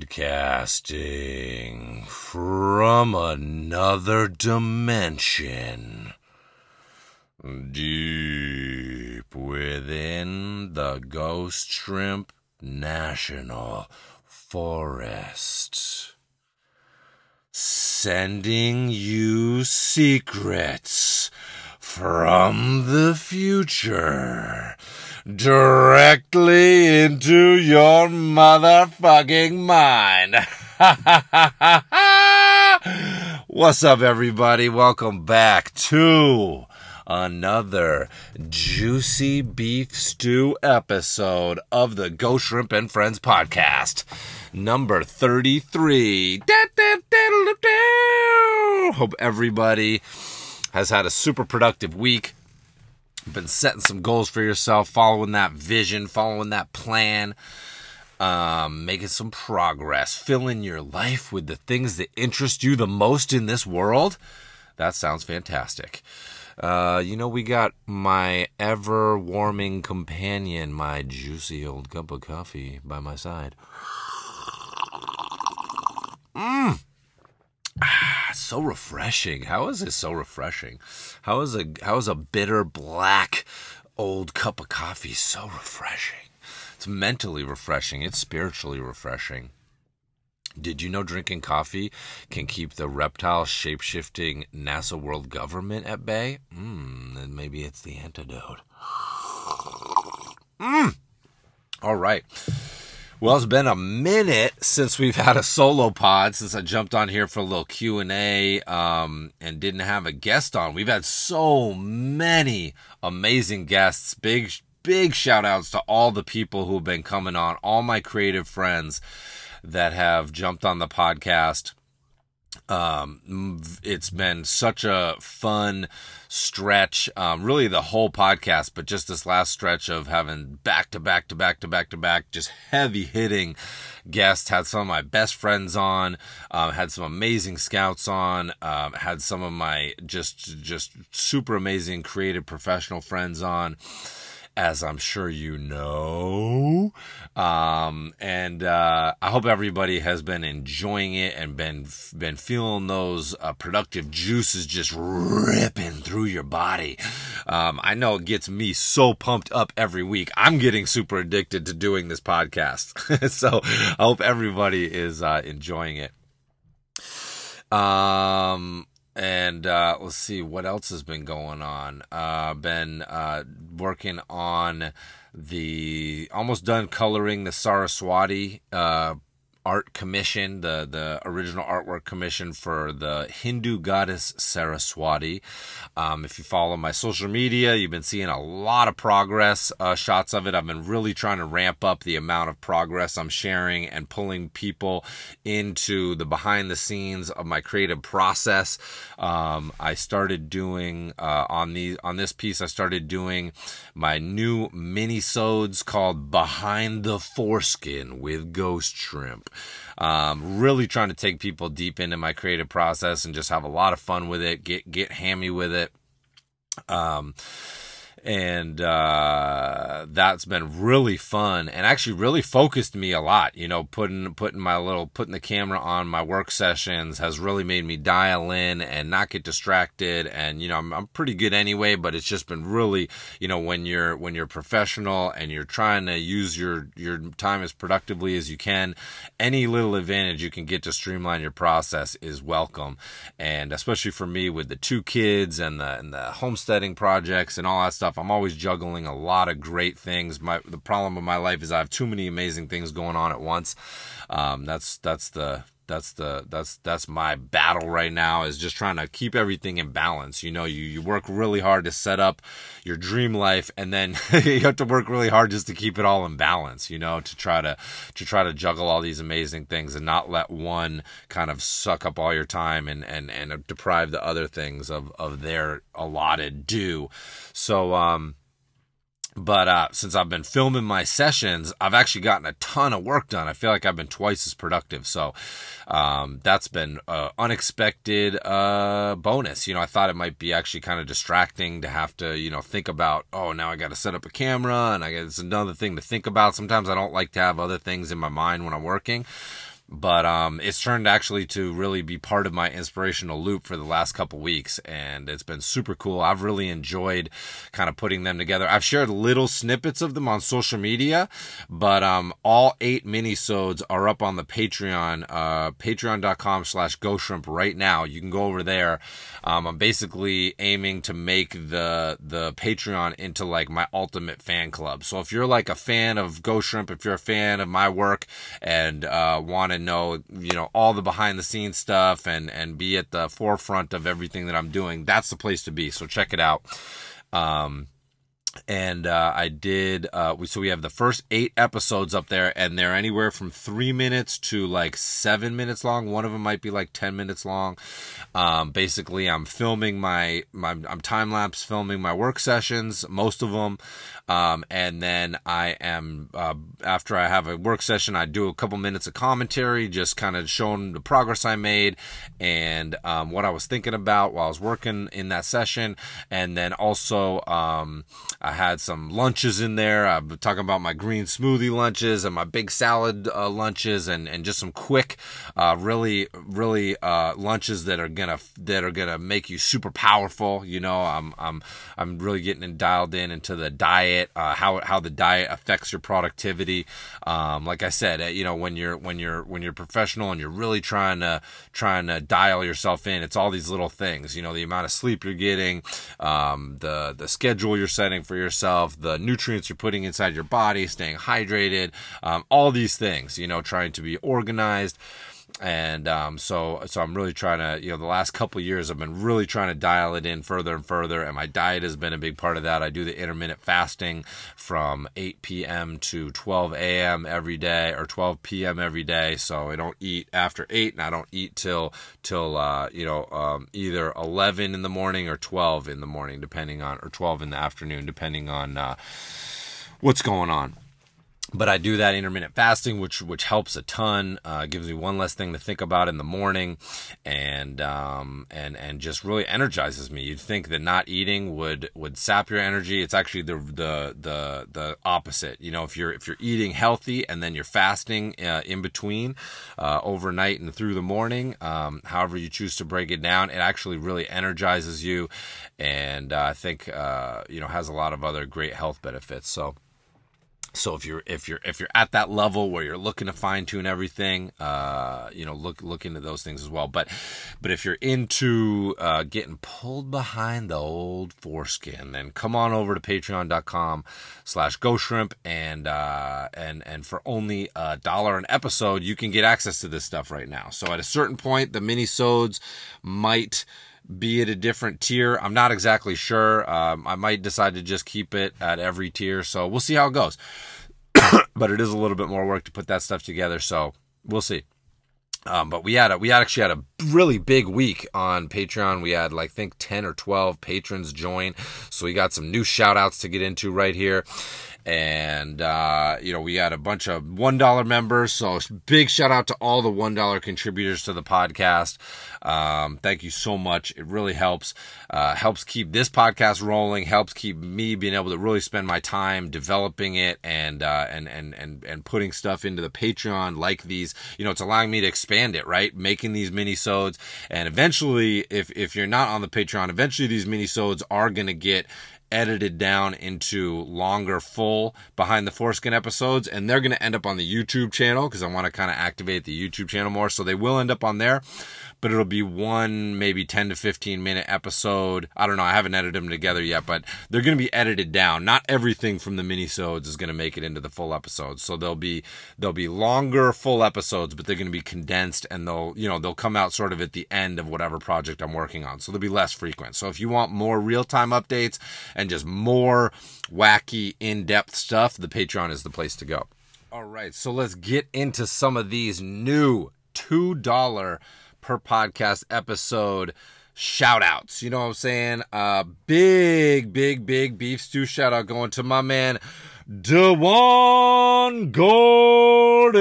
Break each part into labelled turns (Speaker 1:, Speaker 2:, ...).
Speaker 1: Broadcasting from another dimension. Deep within the Ghost Shrimp National Forest. Sending you secrets from the future directly into your motherfucking mind. What's up, everybody? Welcome back to another juicy beef stew episode of the Ghost Shrimp and Friends podcast, number 33. Hope everybody has had a super productive week. Been setting some goals for yourself, following that vision, following that plan, um, making some progress, filling your life with the things that interest you the most in this world. That sounds fantastic. Uh, you know, we got my ever warming companion, my juicy old cup of coffee by my side. Mmm. Ah, so refreshing. How is this so refreshing? How is a how is a bitter black old cup of coffee so refreshing? It's mentally refreshing. It's spiritually refreshing. Did you know drinking coffee can keep the reptile shape-shifting NASA world government at bay? Hmm, then maybe it's the antidote. Mmm. All right. Well, it's been a minute since we've had a solo pod since I jumped on here for a little Q and A um, and didn't have a guest on. We've had so many amazing guests. Big big shout outs to all the people who've been coming on, all my creative friends that have jumped on the podcast. Um, it's been such a fun stretch, um, really the whole podcast, but just this last stretch of having back to back to back to back to back, just heavy hitting guests. Had some of my best friends on, um, had some amazing scouts on, um, had some of my just just super amazing creative professional friends on as I'm sure you know. Um, and uh, I hope everybody has been enjoying it and been been feeling those uh, productive juices just ripping through your body. Um, I know it gets me so pumped up every week. I'm getting super addicted to doing this podcast. so I hope everybody is uh, enjoying it. Um, and uh, let's see what else has been going on. Uh, been uh, working on the almost done coloring the Saraswati uh, art commission, the the original artwork commission for the Hindu goddess Saraswati. Um, if you follow my social media, you've been seeing a lot of progress uh, shots of it. I've been really trying to ramp up the amount of progress I'm sharing and pulling people into the behind the scenes of my creative process. Um, I started doing uh, on the on this piece. I started doing my new mini sodes called Behind the Foreskin with Ghost Shrimp. Um, really trying to take people deep into my creative process and just have a lot of fun with it. Get get hammy with it. Um, and uh, that's been really fun and actually really focused me a lot. You know, putting putting my little putting the camera on my work sessions has really made me dial in and not get distracted. And you know, I'm, I'm pretty good anyway, but it's just been really, you know, when you're when you're professional and you're trying to use your your time as productively as you can, any little advantage you can get to streamline your process is welcome. And especially for me with the two kids and the and the homesteading projects and all that stuff stuff. I'm always juggling a lot of great things. My the problem with my life is I have too many amazing things going on at once. Um, that's that's the that's the that's that's my battle right now is just trying to keep everything in balance. You know you you work really hard to set up your dream life and then you have to work really hard just to keep it all in balance you know to try to to try to juggle all these amazing things and not let one kind of suck up all your time and and and deprive the other things of of their allotted due. So um but uh, since I've been filming my sessions, I've actually gotten a ton of work done. I feel like I've been twice as productive. So um, that's been an unexpected uh, bonus. You know, I thought it might be actually kind of distracting to have to, you know, think about, oh, now I got to set up a camera and I got it's another thing to think about. Sometimes I don't like to have other things in my mind when I'm working but um, it's turned actually to really be part of my inspirational loop for the last couple weeks, and it's been super cool. I've really enjoyed kind of putting them together. I've shared little snippets of them on social media, but um, all eight minisodes are up on the Patreon, uh, patreon.com slash ghost shrimp right now. You can go over there. Um, I'm basically aiming to make the the Patreon into like my ultimate fan club. So if you're like a fan of Ghost Shrimp, if you're a fan of my work and uh, want to know, you know, all the behind the scenes stuff and and be at the forefront of everything that I'm doing, that's the place to be. So check it out. Um, and uh, I did. Uh, we, so we have the first eight episodes up there, and they're anywhere from three minutes to like seven minutes long. One of them might be like ten minutes long. Um, basically, I'm filming my, my I'm time lapse filming my work sessions, most of them, um, and then I am uh, after I have a work session, I do a couple minutes of commentary, just kind of showing the progress I made and um, what I was thinking about while I was working in that session, and then also. Um, I had some lunches in there. I'm talking about my green smoothie lunches and my big salad uh, lunches, and, and just some quick, uh, really, really uh, lunches that are gonna that are gonna make you super powerful. You know, I'm I'm I'm really getting dialed in into the diet, uh, how how the diet affects your productivity. Um, like I said, uh, you know, when you're when you're when you're professional and you're really trying to trying to dial yourself in, it's all these little things. You know, the amount of sleep you're getting, um, the the schedule you're setting for yourself, the nutrients you're putting inside your body, staying hydrated, um, all these things, you know, trying to be organized and um, so so I'm really trying to you know the last couple years I've been really trying to dial it in further and further and my diet has been a big part of that I do the intermittent fasting from 8 p.m. to 12 a.m. every day or 12 p.m. every day so I don't eat after 8 and I don't eat till till uh, you know um, either 11 in the morning or 12 in the morning depending on or 12 in the afternoon depending on uh, what's going on but I do that intermittent fasting, which which helps a ton. Uh, gives me one less thing to think about in the morning, and um, and and just really energizes me. You'd think that not eating would would sap your energy. It's actually the the the the opposite. You know, if you're if you're eating healthy and then you're fasting uh, in between, uh, overnight and through the morning, um, however you choose to break it down, it actually really energizes you, and uh, I think uh, you know has a lot of other great health benefits. So. So if you're if you're if you're at that level where you're looking to fine tune everything, uh, you know, look look into those things as well. But but if you're into uh, getting pulled behind the old foreskin, then come on over to patreon.com slash ghost shrimp and uh, and and for only a dollar an episode, you can get access to this stuff right now. So at a certain point, the mini sodes might be at a different tier. I'm not exactly sure. Um, I might decide to just keep it at every tier. So we'll see how it goes. but it is a little bit more work to put that stuff together. So we'll see. Um, but we had a, we actually had a really big week on Patreon. We had like I think 10 or 12 patrons join. So we got some new shout outs to get into right here and uh, you know we got a bunch of one dollar members. So big shout out to all the one dollar contributors to the podcast. Um, thank you so much. It really helps uh, helps keep this podcast rolling helps keep me being able to really spend my time developing it and uh, and and and and putting stuff into the patreon like these. You know it's allowing me to expand it right? Making these mini sodes and eventually if if you're not on the patreon eventually these mini sodes are going to get edited down into longer, full behind the foreskin episodes, and they're going to end up on the YouTube channel because I want to kind of activate the YouTube channel more. So they will end up on there but it'll be one maybe 10 to 15 minute episode. I don't know. I haven't edited them together yet, but they're going to be edited down. Not everything from the minisodes is going to make it into the full episodes. So they'll be they'll be longer full episodes, but they're going to be condensed and they'll, you know, they'll come out sort of at the end of whatever project I'm working on. So they'll be less frequent. So if you want more real-time updates and just more wacky in-depth stuff, the Patreon is the place to go. All right, so let's get into some of these new $2 per podcast episode shout outs. You know what I'm saying? Uh, big, big, big beef stew shout out going to my man, Dewan Gordon.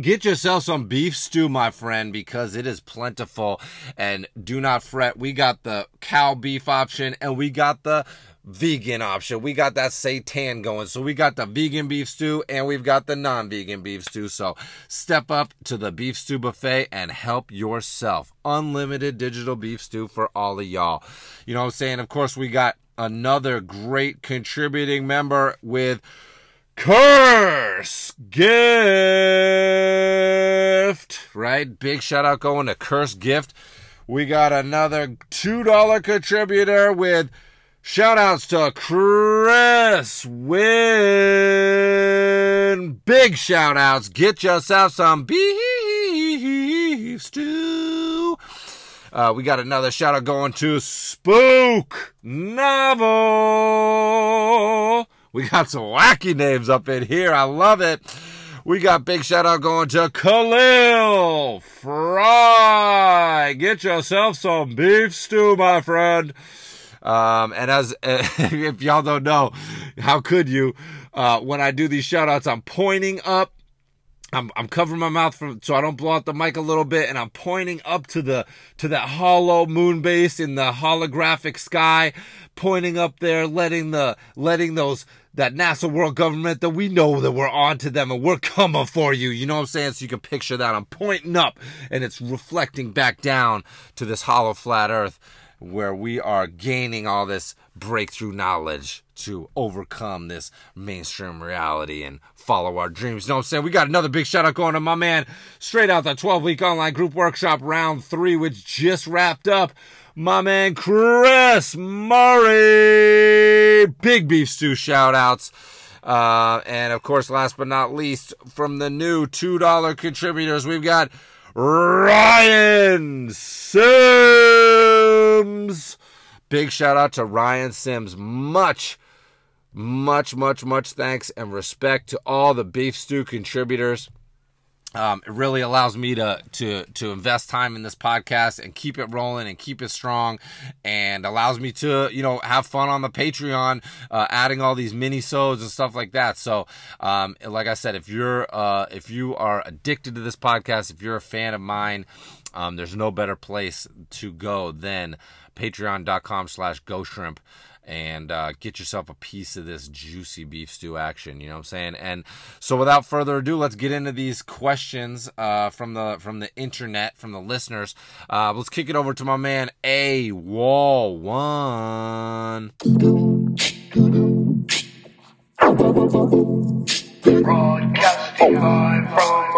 Speaker 1: Get yourself some beef stew, my friend, because it is plentiful. And do not fret, we got the cow beef option and we got the vegan option. We got that seitan going. So we got the vegan beef stew and we've got the non-vegan beef stew. So step up to the beef stew buffet and help yourself. Unlimited digital beef stew for all of y'all. You know what I'm saying? Of course, we got another great contributing member with Curse Gift, right? Big shout out going to Curse Gift. We got another $2 contributor with shout outs to Chris Win. Big shout outs. Get yourself some beef stew. Uh, we got another shout out going to Spook Novel. We got some wacky names up in here. I love it. We got big shout out going to Khalil Fry. Get yourself some beef stew, my friend. Um, and as if y'all don't know, how could you? Uh, when I do these shout outs, I'm pointing up. I'm, I'm covering my mouth from, so I don't blow out the mic a little bit, and I'm pointing up to the to that hollow moon base in the holographic sky, pointing up there, letting the letting those that NASA world government that we know that we're on to them and we're coming for you. You know what I'm saying? So you can picture that. I'm pointing up and it's reflecting back down to this hollow flat earth where we are gaining all this breakthrough knowledge to overcome this mainstream reality and follow our dreams. You know what I'm saying? We got another big shout out going to my man straight out the 12 week online group workshop round three, which just wrapped up my man Chris Murray. Big Beef Stew shout outs. Uh, and of course, last but not least, from the new $2 contributors, we've got Ryan Sims. Big shout out to Ryan Sims. Much, much, much, much thanks and respect to all the Beef Stew contributors. Um, it really allows me to to to invest time in this podcast and keep it rolling and keep it strong, and allows me to you know have fun on the Patreon, uh, adding all these mini sodes and stuff like that. So, um, like I said, if you're uh, if you are addicted to this podcast, if you're a fan of mine, um, there's no better place to go than Patreon.com/slash Ghost Shrimp and uh, get yourself a piece of this juicy beef stew action. You know what I'm saying? And so, without further ado, let's get into these questions uh, from the from the internet, from the listeners. Uh, let's kick it over to my man Awol One.
Speaker 2: Broadcasting live from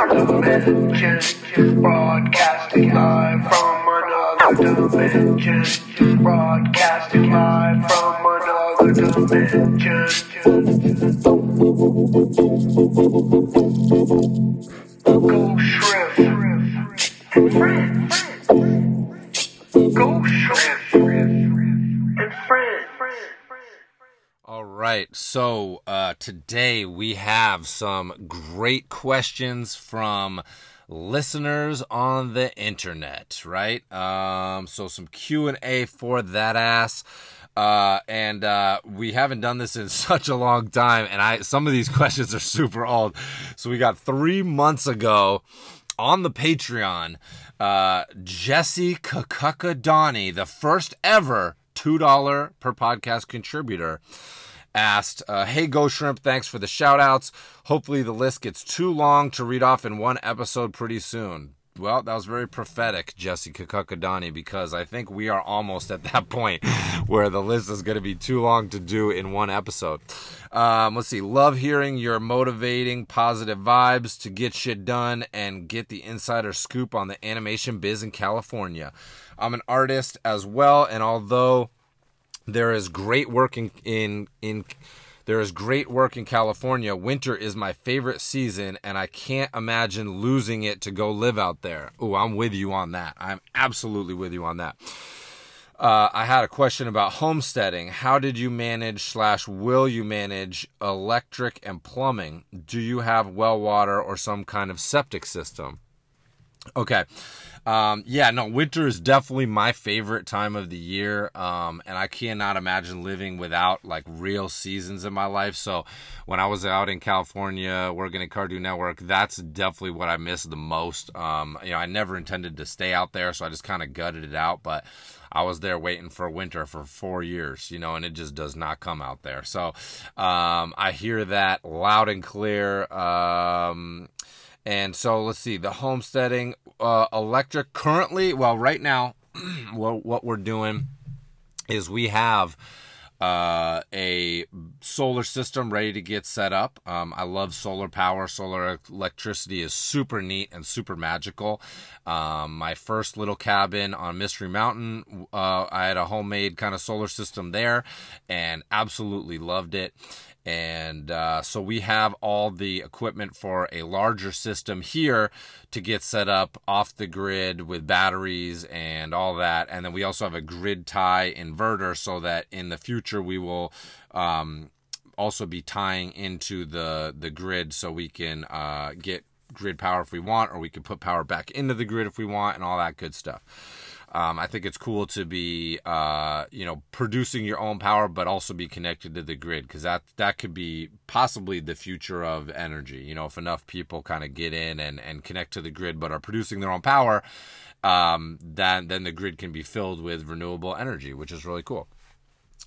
Speaker 2: another dimension. Broadcasting live from dimension. Broadcasting live dimension. Ghost shrimp. And friend. Ghost shrimp. And friend.
Speaker 1: All right. So uh, today we have some great questions from listeners on the internet, right? Um, so some Q and A for that ass. Uh, and uh, we haven't done this in such a long time, and I some of these questions are super old. So we got three months ago on the Patreon, uh, Jesse Kakakadani, the first ever $2 per podcast contributor, asked, uh, Hey, Ghost Shrimp, thanks for the shout outs. Hopefully, the list gets too long to read off in one episode pretty soon. Well, that was very prophetic, Jesse Kakakadani, because I think we are almost at that point where the list is going to be too long to do in one episode. Um, let's see. Love hearing your motivating, positive vibes to get shit done and get the insider scoop on the animation biz in California. I'm an artist as well, and although there is great work in, in, in there is great work in California. Winter is my favorite season, and I can't imagine losing it to go live out there. Ooh, I'm with you on that. I'm absolutely with you on that. Uh, I had a question about homesteading. How did you manage slash will you manage electric and plumbing? Do you have well water or some kind of septic system? Okay. Um, yeah, no, winter is definitely my favorite time of the year. Um, and I cannot imagine living without like real seasons in my life. So when I was out in California working at Cartoon Network, that's definitely what I miss the most. Um, you know, I never intended to stay out there, so I just kind of gutted it out, but I was there waiting for winter for four years, you know, and it just does not come out there. So, um, I hear that loud and clear. Um, and so let's see the homesteading uh, electric currently. Well, right now, what we're doing is we have uh, a solar system ready to get set up. Um, I love solar power. Solar electricity is super neat and super magical. Um, my first little cabin on Mystery Mountain, uh, I had a homemade kind of solar system there and absolutely loved it. And uh, so we have all the equipment for a larger system here to get set up off the grid with batteries and all that. And then we also have a grid tie inverter so that in the future we will um, also be tying into the the grid so we can uh, get grid power if we want, or we can put power back into the grid if we want, and all that good stuff. Um, I think it's cool to be, uh, you know, producing your own power, but also be connected to the grid because that that could be possibly the future of energy. You know, if enough people kind of get in and and connect to the grid, but are producing their own power, um, then then the grid can be filled with renewable energy, which is really cool.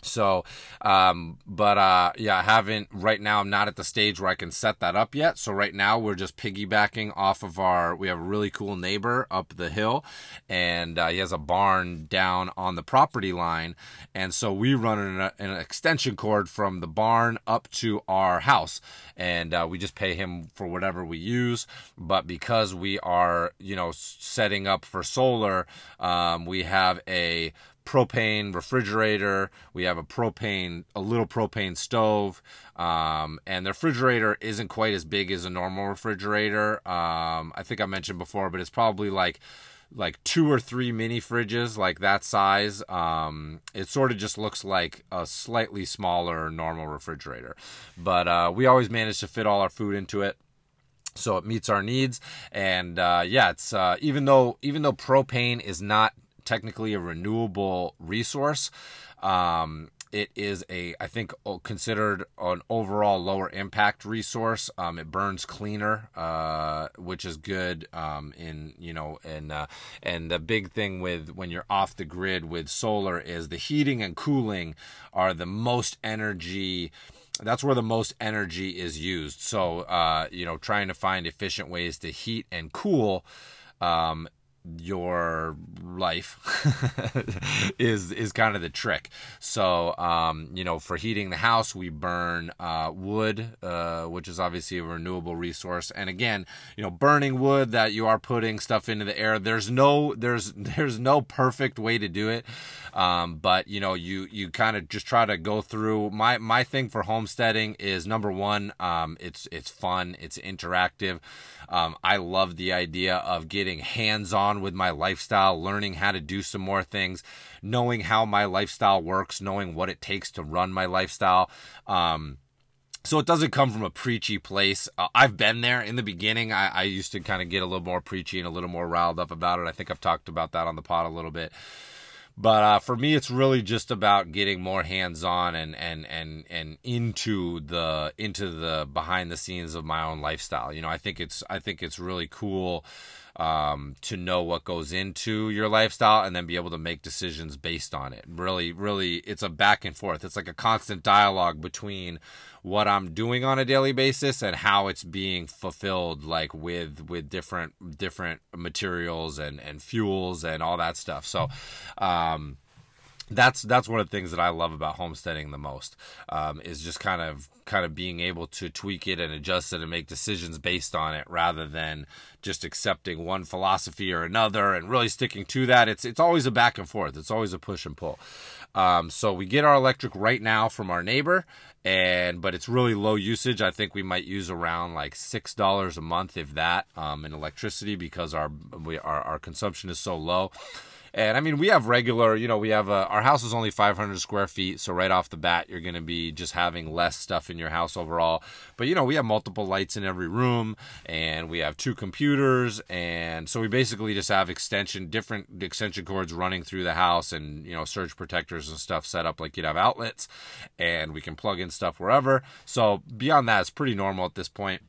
Speaker 1: So, um, but uh, yeah, I haven't right now. I'm not at the stage where I can set that up yet. So right now we're just piggybacking off of our. We have a really cool neighbor up the hill, and uh, he has a barn down on the property line, and so we run an, an extension cord from the barn up to our house, and uh, we just pay him for whatever we use. But because we are, you know, setting up for solar, um, we have a propane refrigerator. We have a propane, a little propane stove, um, and the refrigerator isn't quite as big as a normal refrigerator. Um, I think I mentioned before, but it's probably like like two or three mini fridges like that size. Um, it sort of just looks like a slightly smaller normal refrigerator, but uh, we always manage to fit all our food into it so it meets our needs and uh, yeah it's uh, even though even though propane is not technically a renewable resource. Um, it is a, I think, considered an overall lower impact resource. Um, it burns cleaner, uh, which is good. Um, in you know, and uh, and the big thing with when you're off the grid with solar is the heating and cooling are the most energy that's where the most energy is used. So, uh, you know, trying to find efficient ways to heat and cool um, your life is is kind of the trick. So, um, you know, for heating the house, we burn uh, wood, uh, which is obviously a renewable resource. And again, you know, burning wood that you are putting stuff into the air. There's no there's there's no perfect way to do it. Um, but you know, you you kind of just try to go through. My my thing for homesteading is number one, um, it's it's fun, it's interactive. Um, I love the idea of getting hands on with my lifestyle, learning how to do some more things, knowing how my lifestyle works, knowing what it takes to run my lifestyle. Um, so it doesn't come from a preachy place. Uh, I've been there in the beginning. I, I used to kind of get a little more preachy and a little more riled up about it. I think I've talked about that on the pod a little bit. But uh, for me, it's really just about getting more hands on and, and, and, and into the into the behind the scenes of my own lifestyle. You know, I think it's I think it's really cool um, to know what goes into your lifestyle and then be able to make decisions based on it. Really, really, it's a back and forth. It's like a constant dialogue between what I'm doing on a daily basis and how it's being fulfilled, like with with different different materials and and fuels and all that stuff. So. Um, that's that's one of the things that I love about homesteading the most um, is just kind of kind of being able to tweak it and adjust it and make decisions based on it rather than just accepting one philosophy or another and really sticking to that. It's it's always a back and forth. It's always a push and pull. Um, so we get our electric right now from our neighbor, and but it's really low usage. I think we might use around like six dollars a month, if that, um, in electricity because our we our, our consumption is so low And I mean, we have regular, you know, we have a, our house is only 500 square feet. So right off the bat, you're going to be just having less stuff in your house overall. But, you know, we have multiple lights in every room and we have two computers. And so we basically just have extension, different extension cords running through the house and, you know, surge protectors and stuff set up like you'd have outlets. And we can plug in stuff wherever. So beyond that, it's pretty normal at this point.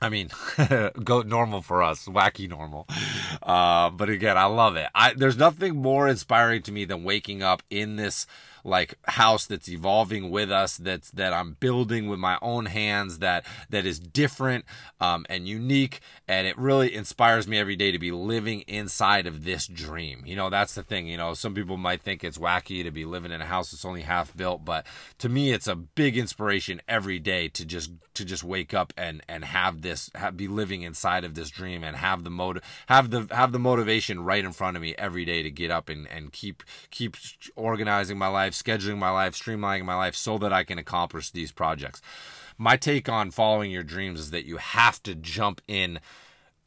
Speaker 1: I mean, go normal for us, wacky normal. Uh, but again, I love it. I, there's nothing more inspiring to me than waking up in this like house that's evolving with us that's that I'm building with my own hands that that is different um, and unique and it really inspires me every day to be living inside of this dream. You know that's the thing you know some people might think it's wacky to be living in a house that's only half built but to me it's a big inspiration every day to just to just wake up and and have this have, be living inside of this dream and have the motive have the have the motivation right in front of me every day to get up and and keep keep organizing my life scheduling my life streamlining my life so that I can accomplish these projects my take on following your dreams is that you have to jump in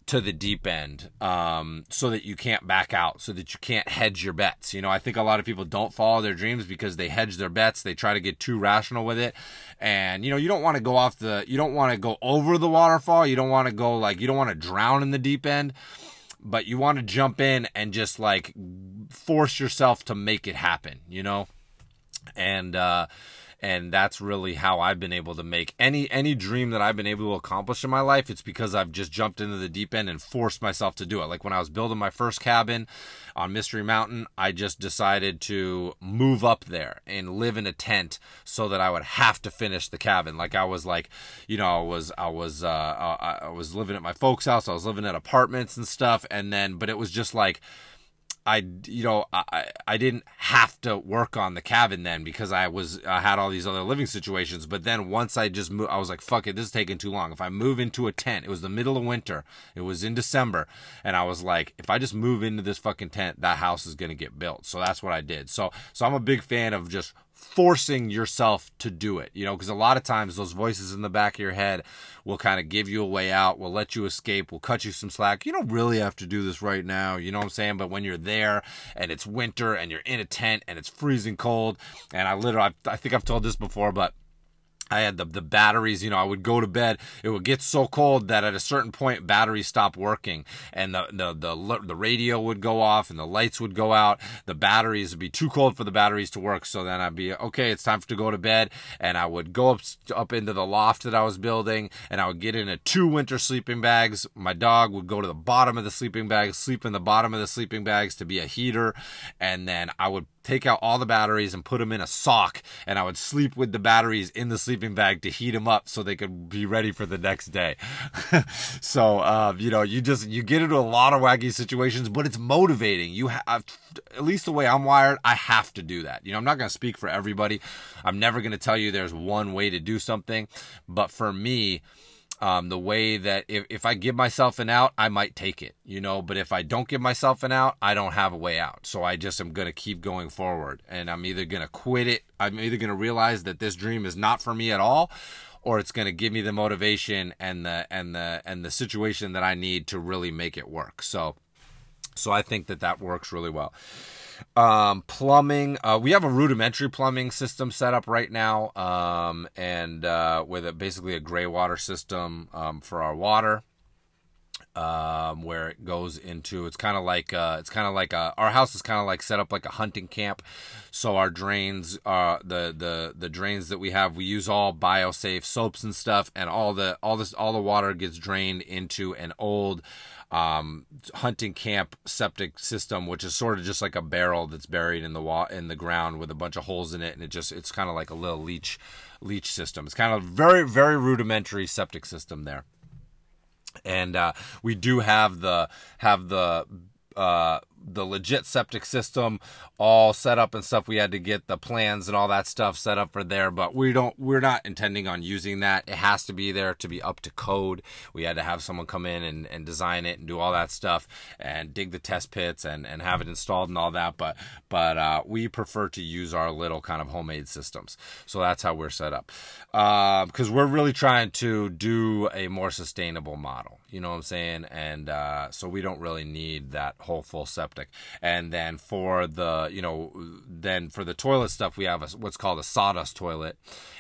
Speaker 1: to the deep end um, so that you can't back out, so that you can't hedge your bets. You know, I think a lot of people don't follow their dreams because they hedge their bets. They try to get too rational with it. And, you know, you don't want to go off the, you don't want to go over the waterfall. You don't want to go like, you don't want to drown in the deep end, but you want to jump in and just like force yourself to make it happen, you know? And, uh, and that's really how I've been able to make any any dream that I've been able to accomplish in my life. It's because I've just jumped into the deep end and forced myself to do it. Like when I was building my first cabin on Mystery Mountain, I just decided to move up there and live in a tent so that I would have to finish the cabin. Like I was like, you know, I was I was uh, I was living at my folks' house. I was living at apartments and stuff, and then but it was just like I you know I I didn't have to work on the cabin then because I was I had all these other living situations. But then once I just moved, I was like, fuck it, this is taking too long. If I move into a tent, it was the middle of winter, it was in December, and I was like, if I just move into this fucking tent, that house is gonna get built. So that's what I did. So so I'm a big fan of just forcing yourself to do it, you know, because a lot of times those voices in the back of your head will kind of give you a way out, will let you escape, will cut you some slack. You don't really have to do this right now, you know what I'm saying? But when you're there and it's winter and you're in a tent and it's freezing cold, and I literally, I, I think I've told this before, but I had the, the batteries, you know, I would go to bed. It would get so cold that at a certain point, batteries stopped working and the, the, the, the radio would go off and the lights would go out. The batteries would be too cold for the batteries to work. So then I'd be, okay, it's time to go to bed. And I would go up, up into the loft that I was building and I would get into two winter sleeping bags. My dog would go to the bottom of the sleeping bags, sleep in the bottom of the sleeping bags to be a heater. And then I would take out all the batteries and put them in a sock and I would sleep with the batteries in the sleeping bag to heat them up so they could be ready for the next day. so, uh, you know, you just, you get into a lot of wacky situations, but it's motivating. You have, at least the way I'm wired, I have to do that. You know, I'm not going to speak for everybody. I'm never going to tell you there's one way to do something, but for me, um, the way that if, if I give myself an out, I might take it, you know, but if I don't give myself an out, I don't have a way out. So I just am going to keep going forward and I'm either going to quit it. I'm either going to realize that this dream is not for me at all or it's going to give me the motivation and the, and the, and the situation that I need to really make it work. So, so I think that that works really well. Um, plumbing, uh, we have a rudimentary plumbing system set up right now, um, and uh, with a, basically a gray water system um, for our water. Um, where it goes into it's kind of like uh, it's kind of like a, our house is kind of like set up like a hunting camp so our drains uh the the the drains that we have we use all biosafe soaps and stuff and all the all this all the water gets drained into an old um, hunting camp septic system, which is sort of just like a barrel that's buried in the wa- in the ground with a bunch of holes in it, and it just it's kind of like a little leach leach system. It's kind of very very rudimentary septic system there, and uh, we do have the have the uh, the legit septic system all set up and stuff. We had to get the plans and all that stuff set up for there, but we don't, we're not intending on using that. It has to be there to be up to code. We had to have someone come in and, and design it and do all that stuff and dig the test pits and, and have it installed and all that. But, but, uh, we prefer to use our little kind of homemade systems. So that's how we're set up. Uh, cause we're really trying to do a more sustainable model. You know what I'm saying? And, uh, so we don't really need that whole full septic. And then for the, you know, then for the toilet stuff, we have a, what's called a sawdust toilet.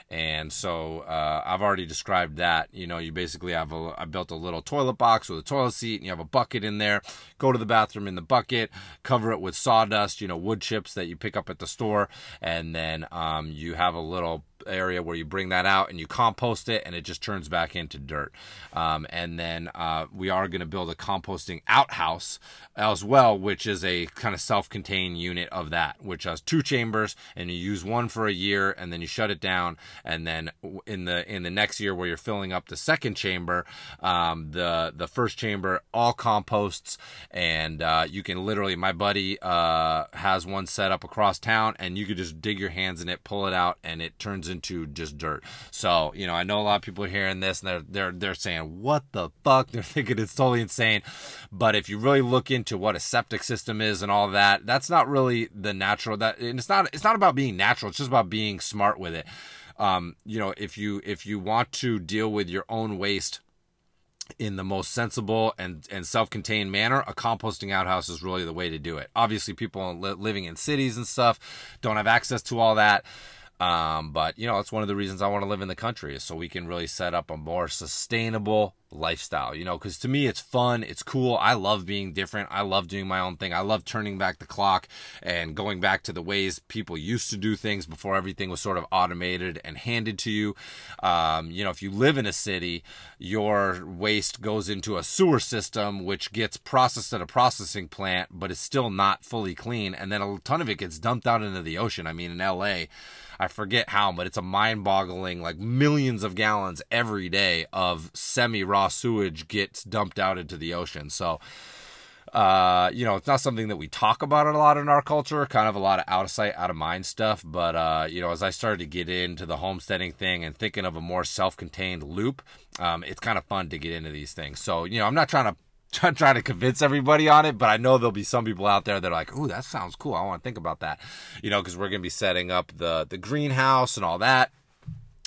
Speaker 1: And so uh, I've already described that. You know, you basically have a, I built a little toilet box with a toilet seat, and you have a bucket in there. Go to the bathroom in the bucket, cover it with sawdust, you know, wood chips that you pick up at the store, and then um, you have a little area where you bring that out and you compost it and it just turns back into dirt. Um, and then uh, we are going to build a composting outhouse as well, which is a kind of self contained unit of that, which has two chambers and you use one for a year and then you shut it down. And then in the in the next year where you're filling up the second chamber, um, the the first chamber all composts and uh, you can literally my buddy uh, has one set up across town and you could just dig your hands in it, pull it out, and it turns into just dirt. So, you know, I know a lot of people are hearing this and they're they're they're saying, "What the fuck?" They're thinking it's totally insane. But if you really look into what a septic system is and all that, that's not really the natural that and it's not it's not about being natural, it's just about being smart with it. Um, you know, if you if you want to deal with your own waste in the most sensible and, and self-contained manner, a composting outhouse is really the way to do it. Obviously, people living in cities and stuff don't have access to all that. Um, but you know, it's one of the reasons I want to live in the country is so we can really set up a more sustainable lifestyle, you know, because to me it's fun, it's cool. I love being different. I love doing my own thing. I love turning back the clock and going back to the ways people used to do things before everything was sort of automated and handed to you. Um, you know, if you live in a city, your waste goes into a sewer system, which gets processed at a processing plant, but is still not fully clean. And then a ton of it gets dumped out into the ocean. I mean, in LA, I forget how, but it's a mind boggling, like millions of gallons every day of semi raw sewage gets dumped out into the ocean. So, uh, you know, it's not something that we talk about a lot in our culture, kind of a lot of out of sight, out of mind stuff. But, uh, you know, as I started to get into the homesteading thing and thinking of a more self contained loop, um, it's kind of fun to get into these things. So, you know, I'm not trying to trying to convince everybody on it, but I know there'll be some people out there that are like, "Ooh, that sounds cool. I want to think about that." You know, because we're gonna be setting up the the greenhouse and all that.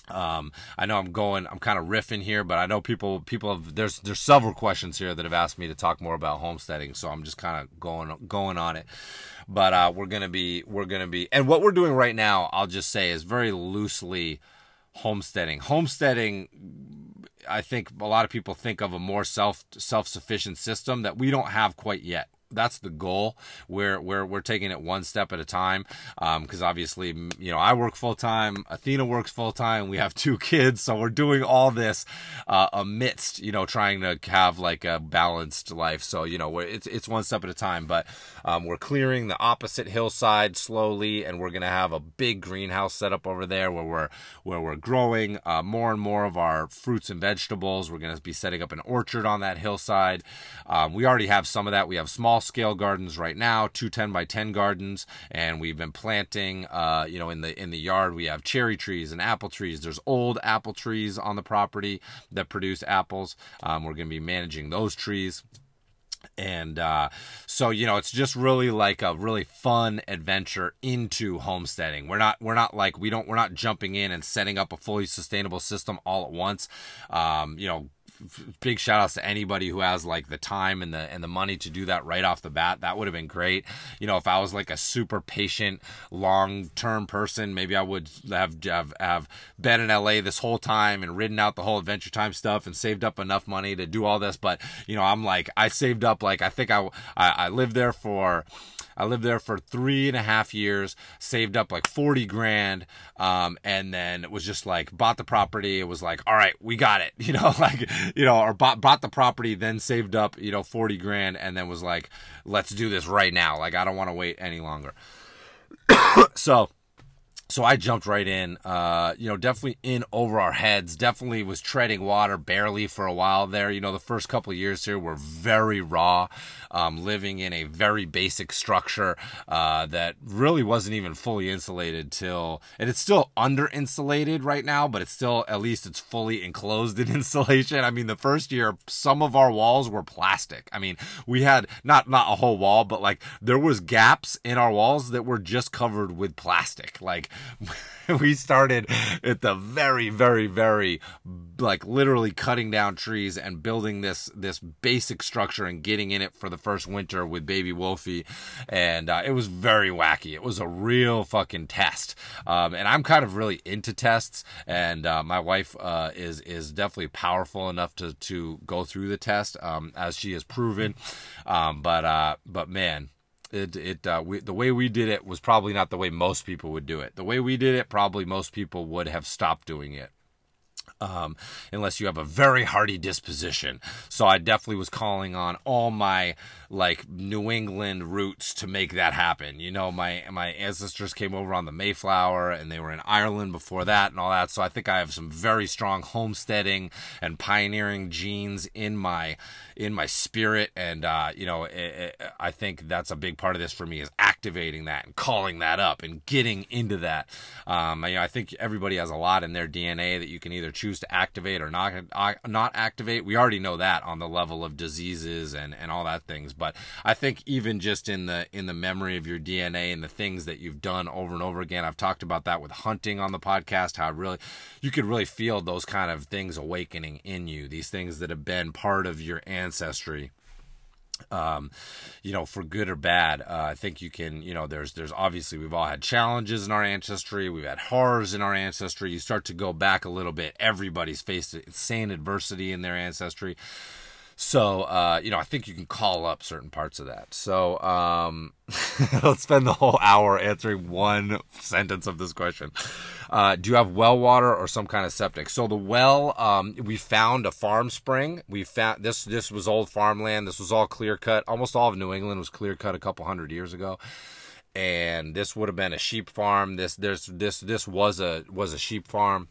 Speaker 1: Um, I know I'm going, I'm kind of riffing here, but I know people, people have, there's, there's several questions here that have asked me to talk more about homesteading. So I'm just kind of going, going on it. But, uh, we're going to be, we're going to be, and what we're doing right now, I'll just say is very loosely homesteading. Homesteading, I think a lot of people think of a more self self sufficient system that we don't have quite yet. That's the goal. We're we're we're taking it one step at a time. Because um, obviously, you know, I work full time. Athena works full time. We have two kids, so we're doing all this uh, amidst you know trying to have like a balanced life. So you know, it's it's one step at a time. But um, we're clearing the opposite hillside slowly, and we're gonna have a big greenhouse set up over there where we're where we're growing uh, more and more of our fruits and vegetables. We're gonna be setting up an orchard on that hillside. Um, we already have some of that. We have small scale gardens right now, two 10 by 10 gardens, and we've been planting. Uh, you know, in the in the yard we have cherry trees and apple trees. There's old apple trees on the property that produce apples. Um, we're gonna be managing those trees and uh, so you know it's just really like a really fun adventure into homesteading we're not we're not like we don't we're not jumping in and setting up a fully sustainable system all at once um, you know big shout outs to anybody who has like the time and the and the money to do that right off the bat. That would have been great. You know, if I was like a super patient, long term person, maybe I would have, have have been in LA this whole time and ridden out the whole Adventure Time stuff and saved up enough money to do all this. But you know, I'm like I saved up like I think I I, I lived there for I lived there for three and a half years, saved up like 40 grand, um, and then it was just like bought the property. It was like, all right, we got it, you know, like, you know, or bought, bought the property, then saved up, you know, 40 grand, and then was like, let's do this right now. Like, I don't want to wait any longer. so, so I jumped right in, uh, you know, definitely in over our heads, definitely was treading water barely for a while there. You know, the first couple years here were very raw, um, living in a very basic structure, uh, that really wasn't even fully insulated till, and it's still under insulated right now, but it's still, at least it's fully enclosed in insulation. I mean, the first year, some of our walls were plastic. I mean, we had not, not a whole wall, but like there was gaps in our walls that were just covered with plastic. Like, we started at the very, very, very, like literally cutting down trees and building this this basic structure and getting in it for the first winter with baby Wolfie, and uh, it was very wacky. It was a real fucking test, um, and I'm kind of really into tests, and uh, my wife uh, is is definitely powerful enough to to go through the test, um, as she has proven, um, but uh, but man it it uh, we, the way we did it was probably not the way most people would do it. The way we did it, probably most people would have stopped doing it um, unless you have a very hardy disposition. So I definitely was calling on all my like New England roots to make that happen. You know, my my ancestors came over on the Mayflower and they were in Ireland before that and all that. So I think I have some very strong homesteading and pioneering genes in my in my spirit and uh, you know, it, it, I think that's a big part of this for me is activating that and calling that up and getting into that. Um, you know, I think everybody has a lot in their DNA that you can either choose to activate or not not activate. We already know that on the level of diseases and and all that things. But I think even just in the in the memory of your DNA and the things that you've done over and over again, I've talked about that with hunting on the podcast. How really you could really feel those kind of things awakening in you. These things that have been part of your ancestry um, you know, for good or bad. Uh, I think you can, you know, there's, there's obviously we've all had challenges in our ancestry. We've had horrors in our ancestry. You start to go back a little bit. Everybody's faced insane adversity in their ancestry. So, uh, you know, I think you can call up certain parts of that. So, um, let's spend the whole hour answering one sentence of this question. Uh, do you have well water or some kind of septic? So the well, um, we found a farm spring. We found this. This was old farmland. This was all clear cut. Almost all of New England was clear cut a couple hundred years ago and this would have been a sheep farm. This this this this was a was a sheep farm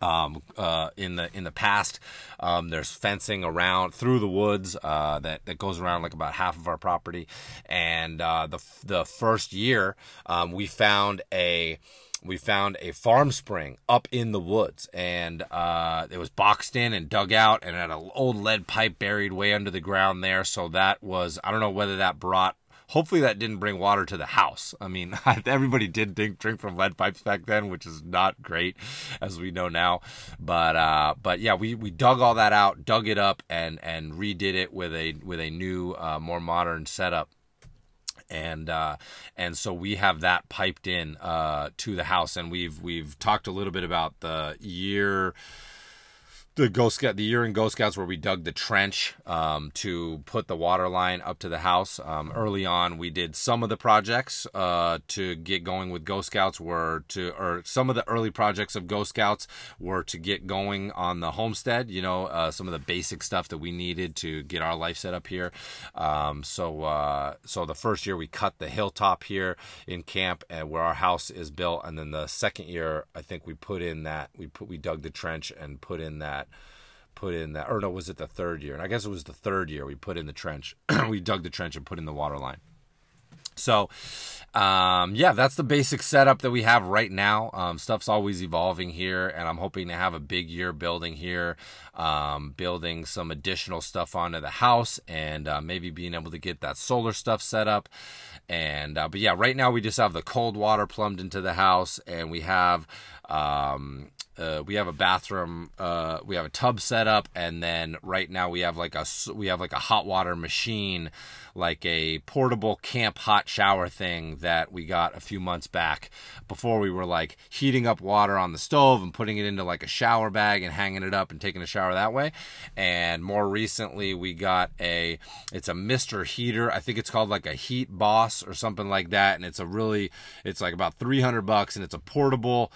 Speaker 1: um, uh, in the in the past. Um, there's fencing around through the woods uh, that that goes around like about half of our property, and uh, the the first year um, we found a we found a farm spring up in the woods and uh, it was boxed in and dug out and had an old lead pipe buried way under the ground there so that was i don't know whether that brought Hopefully that didn't bring water to the house. I mean, everybody did drink, drink from lead pipes back then, which is not great, as we know now. But uh, but yeah, we, we dug all that out, dug it up, and and redid it with a with a new, uh, more modern setup and uh, and so we have that piped in uh, to the house, and we've we've talked a little bit about the year the Ghost Scout, the year in Ghost Scouts where we dug the trench um, to put the water line up to the house. Um, early on, we did some of the projects uh, to get going with Ghost Scouts were to, or some of the early projects of Ghost Scouts were to get going on the homestead. You know, uh, some of the basic stuff that we needed to get our life set up here. Um, so, uh, so the first year we cut the hilltop here in camp and where our house is built, and then the second year I think we put in that we put we dug the trench and put in that put in that, or no, was it the third year? And I guess it was the third year we put in the trench. we dug the trench and put in the water line. So, um, yeah, that's the basic setup that we have right now. Um, stuff's always evolving here, and I'm hoping to have a big year building here, um, building some additional stuff onto the house, and uh, maybe being able to get that solar stuff set up. And uh, but yeah, right now we just have the cold water plumbed into the house, and we have um, uh, we have a bathroom uh, we have a tub set up and then right now we have like a we have like a hot water machine like a portable camp hot shower thing that we got a few months back. Before we were like heating up water on the stove and putting it into like a shower bag and hanging it up and taking a shower that way. And more recently we got a it's a Mr. Heater. I think it's called like a heat boss or something like that. And it's a really it's like about 300 bucks and it's a portable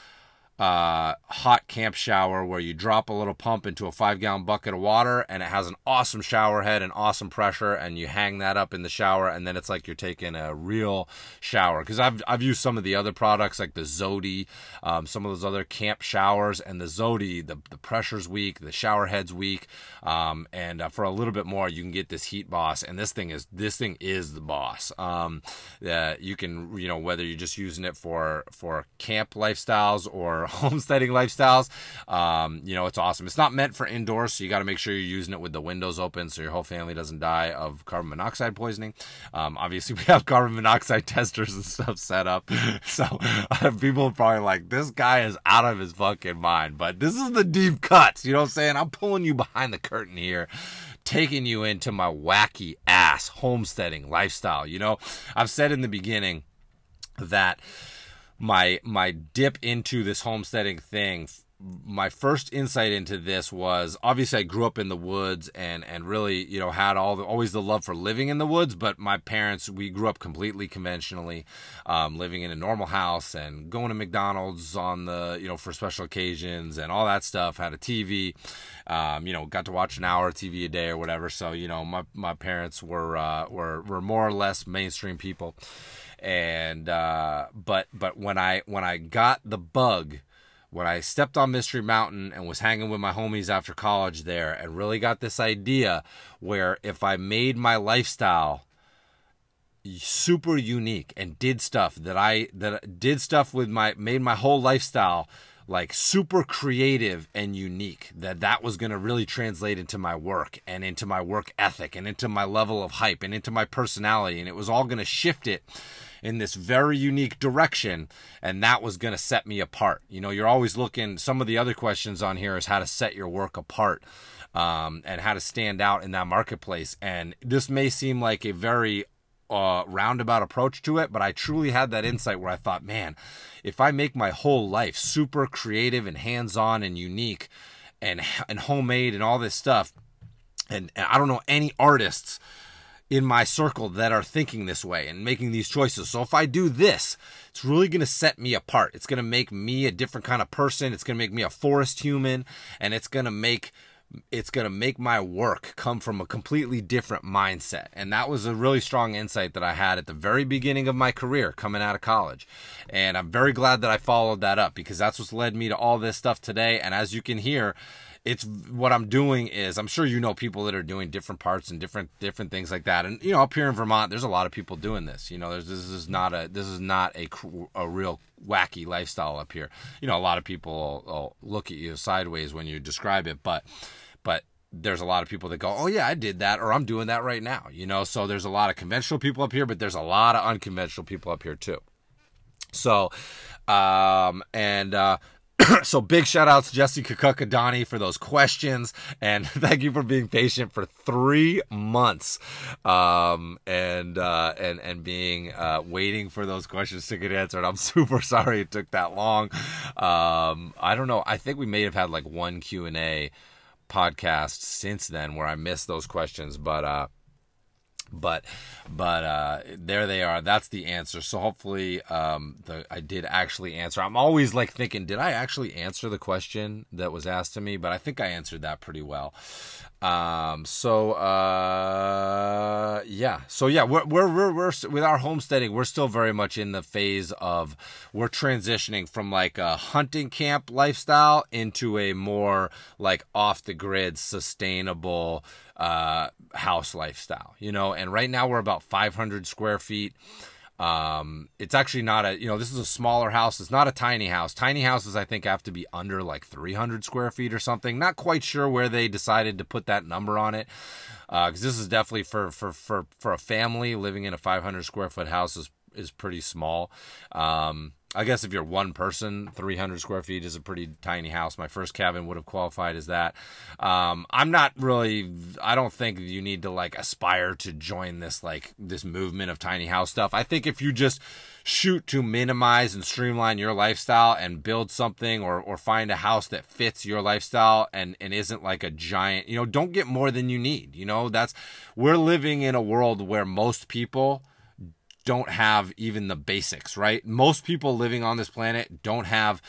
Speaker 1: uh, hot camp shower where you drop a little pump into a five gallon bucket of water and it has an awesome shower head and awesome pressure and you hang that up in the shower and then it's like you're taking a real shower. Because I've, I've used some of the other products like the Zodi um, some of those other camp showers and the Zodi the, the pressure's weak the shower head's weak um, and uh, for a little bit more you can get this heat boss and this thing is this thing is the boss. Um, uh, you can you know whether you're just using it for for camp lifestyles or homesteading lifestyles, um, you know, it's awesome. It's not meant for indoors, so you got to make sure you're using it with the windows open so your whole family doesn't die of carbon monoxide poisoning. Um, obviously, we have carbon monoxide testers and stuff set up, so uh, people are probably like, "This guy is out of his fucking mind." But this is the deep cuts. You know what I'm saying? I'm pulling you behind the curtain here taking you into my wacky ass homesteading lifestyle. You know, I've said in the beginning that my my dip into this homesteading thing my first insight into this was obviously I grew up in the woods and and really you know had all the, always the love for living in the woods but my parents we grew up completely conventionally um, living in a normal house and going to McDonald's on the you know for special occasions and all that stuff had a TV um, you know got to watch an hour of TV a day or whatever. So you know my my parents were uh, were were more or less mainstream people and uh, but but when I when I got the bug when I stepped on Mystery Mountain and was hanging with my homies after college there and really got this idea where if I made my lifestyle super unique and did stuff that I that did stuff with my made my whole lifestyle like super creative and unique that that was going to really translate into my work and into my work ethic and into my level of hype and into my personality. And it was all going to shift it in this very unique direction and that was going to set me apart. You know you're always looking some of the other questions on here is how to set your work apart um, and how to stand out in that marketplace. And this may seem like a very uh, roundabout approach to it, but I truly had that insight where I thought, man, if I make my whole life super creative and hands-on and unique and and homemade and all this stuff, and, and I don't know any artists in my circle that are thinking this way and making these choices. So if I do this, it's really going to set me apart. It's going to make me a different kind of person. It's going to make me a forest human and it's going to make it's going to make my work come from a completely different mindset. And that was a really strong insight that I had at the very beginning of my career coming out of college. And I'm very glad that I followed that up because that's what's led me to all this stuff today. And as you can hear, it's what I'm doing is I'm sure you know people that are doing different parts and different different things like that. And you know, up here in Vermont, there's a lot of people doing this. You know, there's this is not a this is not a a real wacky lifestyle up here. You know, a lot of people will look at you sideways when you describe it, but but there's a lot of people that go, "Oh yeah, I did that," or "I'm doing that right now." You know, so there's a lot of conventional people up here, but there's a lot of unconventional people up here too. So, um, and uh, so big shout out to Jesse Kakukadani for those questions and thank you for being patient for three months um, and uh, and and being uh, waiting for those questions to get answered. I'm super sorry it took that long. Um, I don't know. I think we may have had like one Q and A podcast since then where I missed those questions, but uh, but but uh, there they are. That's the answer. So hopefully um, the i did actually answer. I'm always like thinking did i actually answer the question that was asked to me? But i think i answered that pretty well. Um, so uh, yeah. So yeah we're, we're, we're, we're with our homesteading we're still very much in the phase of we're transitioning from like a hunting camp lifestyle into a more like off the grid sustainable uh, house lifestyle, you know. And right now we're about 500 square feet. Um, it's actually not a, you know, this is a smaller house. It's not a tiny house. Tiny houses, I think, have to be under like 300 square feet or something. Not quite sure where they decided to put that number on it. Uh, cause this is definitely for, for, for, for a family living in a 500 square foot house is, is pretty small. Um, I guess if you're one person, 300 square feet is a pretty tiny house. My first cabin would have qualified as that. Um, I'm not really. I don't think you need to like aspire to join this like this movement of tiny house stuff. I think if you just shoot to minimize and streamline your lifestyle and build something or or find a house that fits your lifestyle and and isn't like a giant. You know, don't get more than you need. You know, that's we're living in a world where most people don't have even the basics, right? Most people living on this planet don't have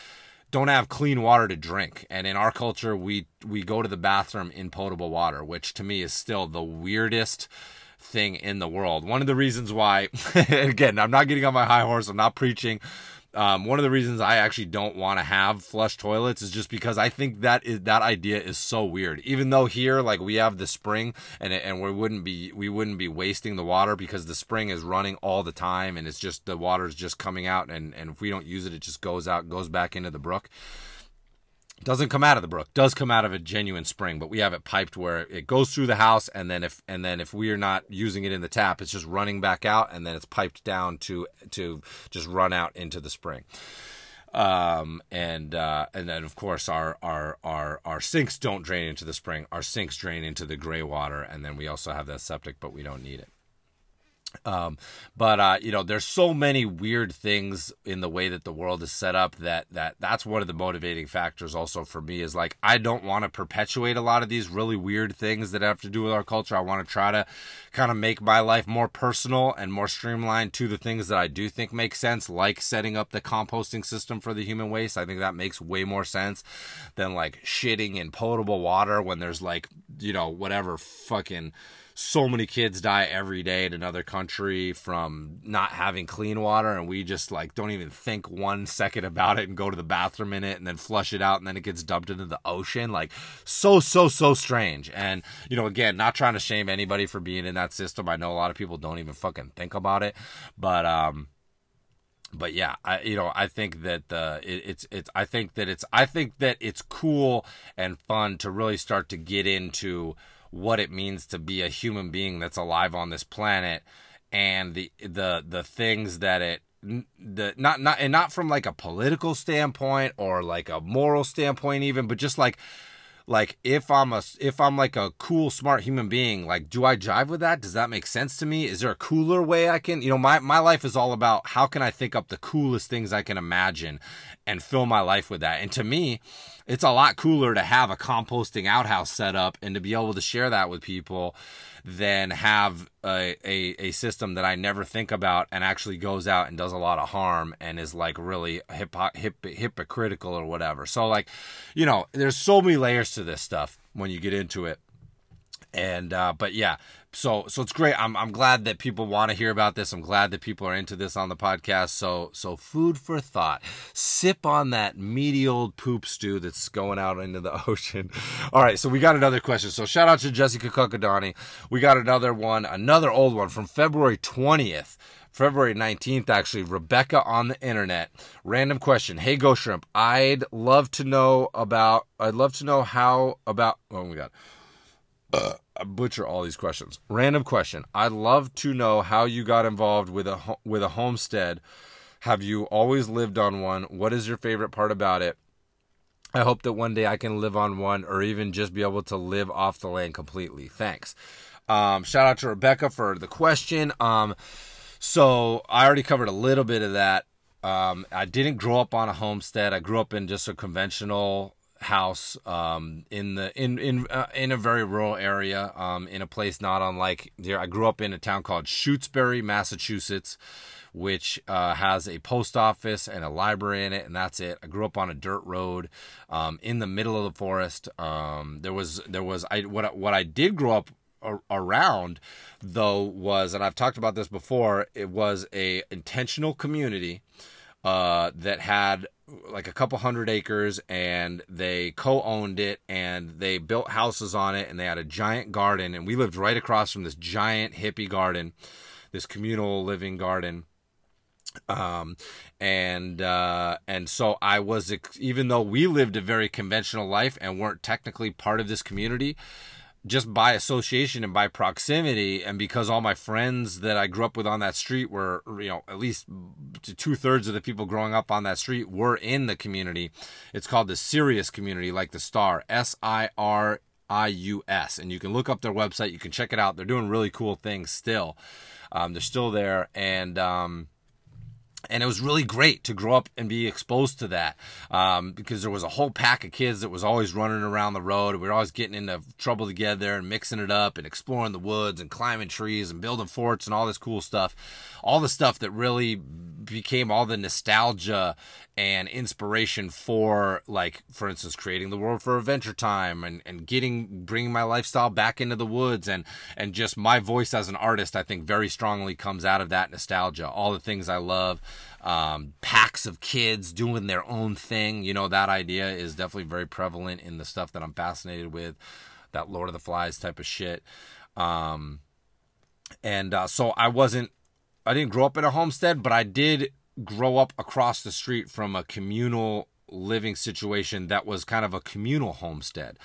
Speaker 1: don't have clean water to drink. And in our culture, we we go to the bathroom in potable water, which to me is still the weirdest thing in the world. One of the reasons why again, I'm not getting on my high horse, I'm not preaching Um, one of the reasons I actually don't want to have flush toilets is just because I think that is that idea is so weird. Even though here, like we have the spring, and and we wouldn't be we wouldn't be wasting the water because the spring is running all the time, and it's just the water is just coming out, and and if we don't use it, it just goes out, goes back into the brook doesn't come out of the brook. Does come out of a genuine spring but we have it piped where it goes through the house and then if and then if we are not using it in the tap it's just running back out and then it's piped down to to just run out into the spring. Um and uh and then of course our our our our sinks don't drain into the spring. Our sinks drain into the gray water and then we also have that septic but we don't need it um, but uh, you know, there's so many weird things in the way that the world is set up that that that's one of the motivating factors. Also for me is like I don't want to perpetuate a lot of these really weird things that have to do with our culture. I want to try to kind of make my life more personal and more streamlined to the things that I do think make sense, like setting up the composting system for the human waste. I think that makes way more sense than like shitting in potable water when there's like you know whatever fucking so many kids die every day in another country from not having clean water and we just like don't even think one second about it and go to the bathroom in it and then flush it out and then it gets dumped into the ocean. Like so so so strange. And you know again not trying to shame anybody for being in that system. I know a lot of people don't even fucking think about it. But um but yeah, I you know I think that the it, it's it's I think that it's I think that it's cool and fun to really start to get into what it means to be a human being that's alive on this planet and the the the things that it the not not and not from like a political standpoint or like a moral standpoint even but just like like if i'm a if i'm like a cool smart human being like do i jive with that? Does that make sense to me? Is there a cooler way i can you know my my life is all about how can i think up the coolest things i can imagine and fill my life with that. And to me it's a lot cooler to have a composting outhouse set up and to be able to share that with people than have a, a, a, system that I never think about and actually goes out and does a lot of harm and is like really hip, hypocritical or whatever. So, like, you know, there's so many layers to this stuff when you get into it and uh, but yeah so so it's great i'm i'm glad that people want to hear about this i'm glad that people are into this on the podcast so so food for thought sip on that meaty old poop stew that's going out into the ocean all right so we got another question so shout out to jessica Kukadani. we got another one another old one from february 20th February 19th, actually, Rebecca on the internet. Random question. Hey, Ghost Shrimp, I'd love to know about, I'd love to know how about, oh my God. Uh, butcher all these questions. Random question. I'd love to know how you got involved with a with a homestead. Have you always lived on one? What is your favorite part about it? I hope that one day I can live on one or even just be able to live off the land completely. Thanks. Um, shout out to Rebecca for the question. Um, so I already covered a little bit of that. Um, I didn't grow up on a homestead. I grew up in just a conventional house um, in the in in uh, in a very rural area um, in a place not unlike there. I grew up in a town called Shutesbury, Massachusetts, which uh, has a post office and a library in it, and that's it. I grew up on a dirt road um, in the middle of the forest. Um, there was there was I what what I did grow up around though was and I've talked about this before. It was a intentional community uh, that had like a couple hundred acres and they co-owned it and they built houses on it and they had a giant garden and we lived right across from this giant hippie garden this communal living garden. Um and uh and so i was even though we lived a very conventional life and weren't technically part of this community just by association and by proximity, and because all my friends that I grew up with on that street were, you know, at least two thirds of the people growing up on that street were in the community. It's called the Sirius community, like the star, S I R I U S. And you can look up their website, you can check it out. They're doing really cool things still. Um, they're still there. And, um, and it was really great to grow up and be exposed to that um, because there was a whole pack of kids that was always running around the road. We were always getting into trouble together and mixing it up and exploring the woods and climbing trees and building forts and all this cool stuff. All the stuff that really became all the nostalgia and inspiration for like for instance creating the world for adventure time and and getting bringing my lifestyle back into the woods and and just my voice as an artist i think very strongly comes out of that nostalgia all the things i love um, packs of kids doing their own thing. You know, that idea is definitely very prevalent in the stuff that I'm fascinated with, that Lord of the Flies type of shit. Um, and uh, so I wasn't, I didn't grow up in a homestead, but I did grow up across the street from a communal living situation that was kind of a communal homestead.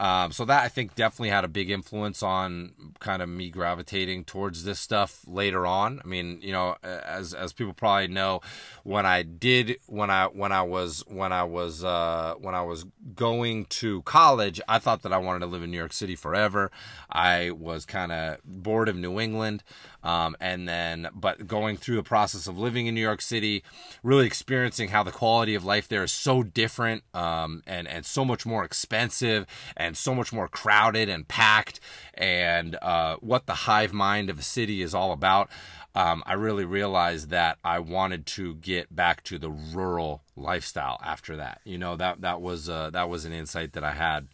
Speaker 1: Um, so that I think definitely had a big influence on kind of me gravitating towards this stuff later on. I mean, you know, as as people probably know, when I did when I when I was when I was uh, when I was going to college, I thought that I wanted to live in New York City forever. I was kind of bored of New England. Um, and then, but going through the process of living in New York City, really experiencing how the quality of life there is so different um, and and so much more expensive and so much more crowded and packed, and uh, what the hive mind of a city is all about. Um, I really realized that I wanted to get back to the rural lifestyle after that. You know that that was uh, that was an insight that I had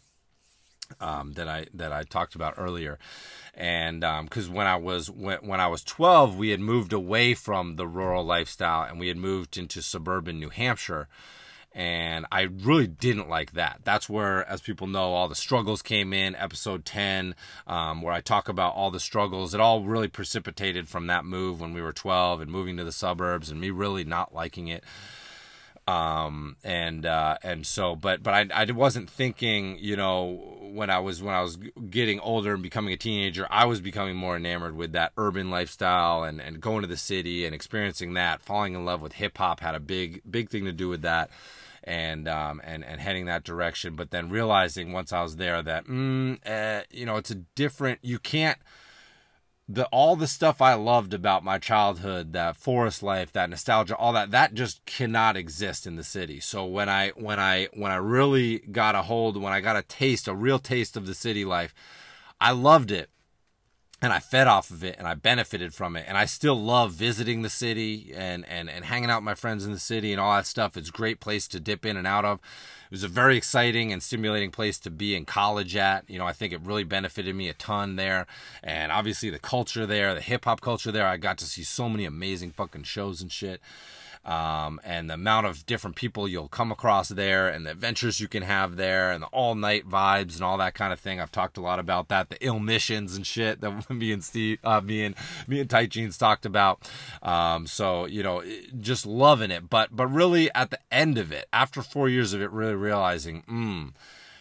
Speaker 1: um, that I that I talked about earlier, and because um, when I was when, when I was 12, we had moved away from the rural lifestyle and we had moved into suburban New Hampshire, and I really didn't like that. That's where, as people know, all the struggles came in. Episode 10, um, where I talk about all the struggles. It all really precipitated from that move when we were 12 and moving to the suburbs and me really not liking it um and uh and so but but I, I wasn't thinking you know when i was when i was getting older and becoming a teenager i was becoming more enamored with that urban lifestyle and and going to the city and experiencing that falling in love with hip hop had a big big thing to do with that and um and and heading that direction. But then realizing once i was there that mm, uh, you know it's a different you can't the all the stuff I loved about my childhood, that forest life, that nostalgia, all that, that just cannot exist in the city. So when I when I when I really got a hold, when I got a taste, a real taste of the city life, I loved it. And I fed off of it and I benefited from it. And I still love visiting the city and, and, and hanging out with my friends in the city and all that stuff. It's a great place to dip in and out of was a very exciting and stimulating place to be in college at. You know, I think it really benefited me a ton there. And obviously the culture there, the hip hop culture there, I got to see so many amazing fucking shows and shit um, and the amount of different people you'll come across there and the adventures you can have there and the all night vibes and all that kind of thing. I've talked a lot about that, the ill missions and shit that me and Steve, uh, me and me and Tight Jeans talked about. Um, so you know, just loving it. But but really, at the end of it, after four years of it, really realizing, mm,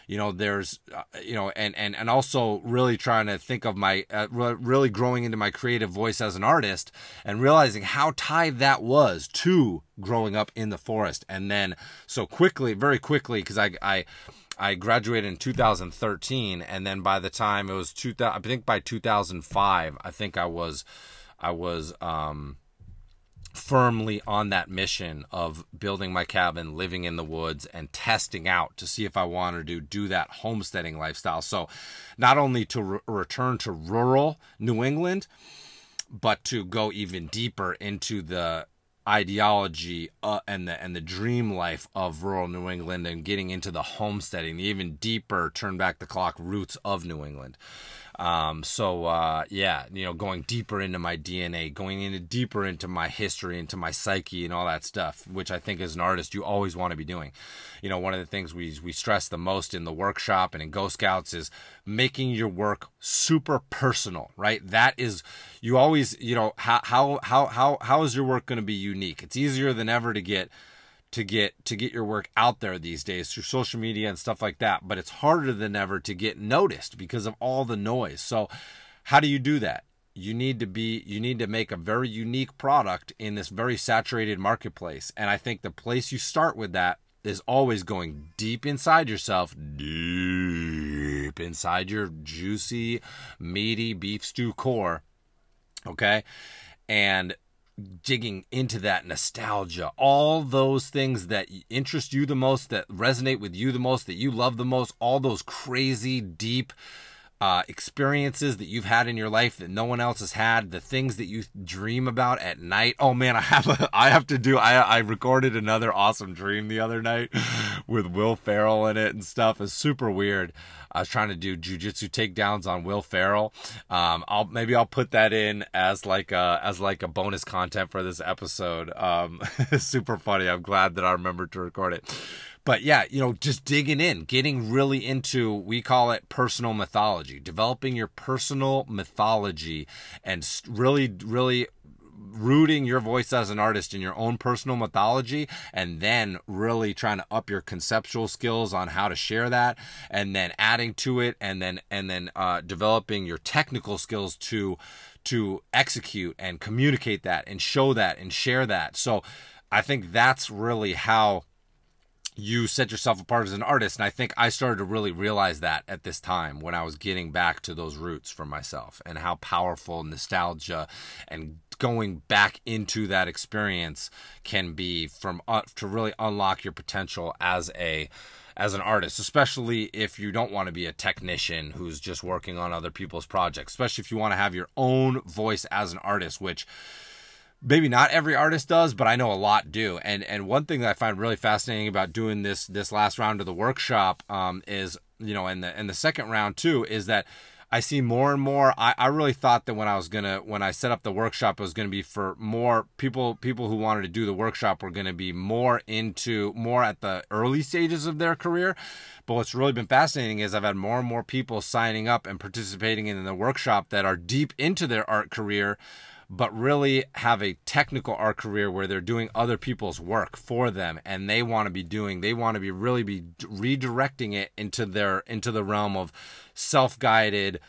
Speaker 1: you know there's uh, you know and and and also really trying to think of my uh, really growing into my creative voice as an artist and realizing how tied that was to growing up in the forest. And then so quickly very quickly because I I I graduated in 2013 and then by the time it was 2000 I think by 2005 I think I was I was um firmly on that mission of building my cabin, living in the woods, and testing out to see if I wanted to do that homesteading lifestyle. So, not only to re- return to rural New England, but to go even deeper into the ideology uh, and the and the dream life of rural New England and getting into the homesteading, the even deeper turn back the clock roots of New England. Um, so uh, yeah, you know, going deeper into my DNA, going into deeper into my history, into my psyche, and all that stuff, which I think as an artist you always want to be doing. You know, one of the things we we stress the most in the workshop and in Ghost Scouts is making your work super personal. Right? That is, you always, you know, how how how how how is your work going to be unique? It's easier than ever to get to get to get your work out there these days through social media and stuff like that but it's harder than ever to get noticed because of all the noise. So how do you do that? You need to be you need to make a very unique product in this very saturated marketplace. And i think the place you start with that is always going deep inside yourself deep inside your juicy meaty beef stew core okay? And digging into that nostalgia, all those things that interest you the most, that resonate with you the most, that you love the most, all those crazy, deep, uh, experiences that you've had in your life that no one else has had, the things that you dream about at night. Oh man, I have a, I have to do. I I recorded another awesome dream the other night with Will Ferrell in it and stuff. It's super weird. I was trying to do jujitsu takedowns on Will Ferrell. Um, I'll maybe I'll put that in as like a as like a bonus content for this episode. Um, super funny. I'm glad that I remembered to record it but yeah, you know, just digging in, getting really into, we call it personal mythology, developing your personal mythology and really, really rooting your voice as an artist in your own personal mythology and then really trying to up your conceptual skills on how to share that and then adding to it and then and then uh, developing your technical skills to to execute and communicate that and show that and share that. So i think that's really how you set yourself apart as an artist. And I think I started to really realize that at this time when I was getting back to those roots for myself and how powerful nostalgia and going back into that experience can be from uh, to really unlock your potential as a as an artist, especially if you don't want to be a technician who's just working on other people's projects, especially if you want to have your own voice as an artist, which maybe not every artist does, but I know a lot do. And and one thing that I find really fascinating about doing this this last round of the workshop um, is you know, and the and the second round too is that. I see more and more. I, I really thought that when I was gonna when I set up the workshop, it was gonna be for more people people who wanted to do the workshop were gonna be more into more at the early stages of their career. But what's really been fascinating is I've had more and more people signing up and participating in the workshop that are deep into their art career but really have a technical art career where they're doing other people's work for them and they want to be doing they want to be really be redirecting it into their into the realm of self-guided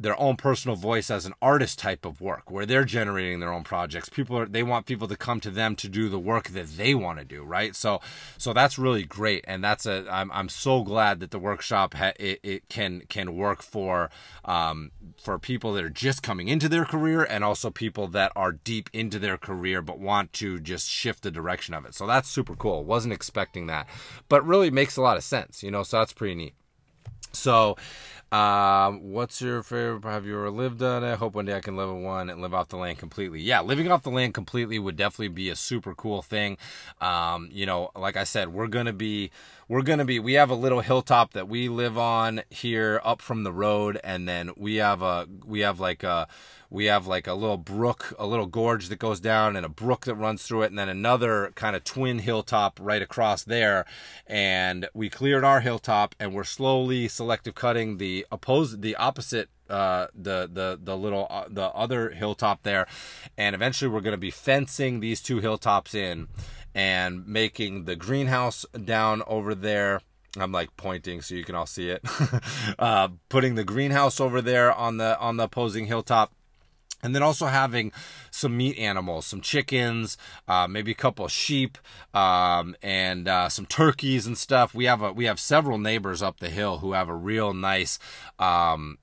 Speaker 1: their own personal voice as an artist type of work where they're generating their own projects. People are they want people to come to them to do the work that they want to do right? So so that's really great and that's a i'm, I'm so glad that the workshop ha, it, it can can work for um for people that are just coming into their career and also people that are deep into their career but want to just shift the direction of it. So that's super cool. Wasn't expecting that. But really makes a lot of sense you know so that's pretty neat. So um, what's your favorite? Have you ever lived on it? Hope one day I can live in one and live off the land completely. Yeah, living off the land completely would definitely be a super cool thing. Um, you know, like I said, we're gonna be, we're gonna be. We have a little hilltop that we live on here, up from the road, and then we have a, we have like a we have like a little brook, a little gorge that goes down and a brook that runs through it, and then another kind of twin hilltop right across there. And we cleared our hilltop and we're slowly selective cutting the opposite, the opposite uh, the the the little uh, the other hilltop there, and eventually we're going to be fencing these two hilltops in, and making the greenhouse down over there. I'm like pointing so you can all see it. uh, putting the greenhouse over there on the on the opposing hilltop and then also having some meat animals, some chickens, uh, maybe a couple of sheep, um, and uh, some turkeys and stuff. We have a we have several neighbors up the hill who have a real nice um,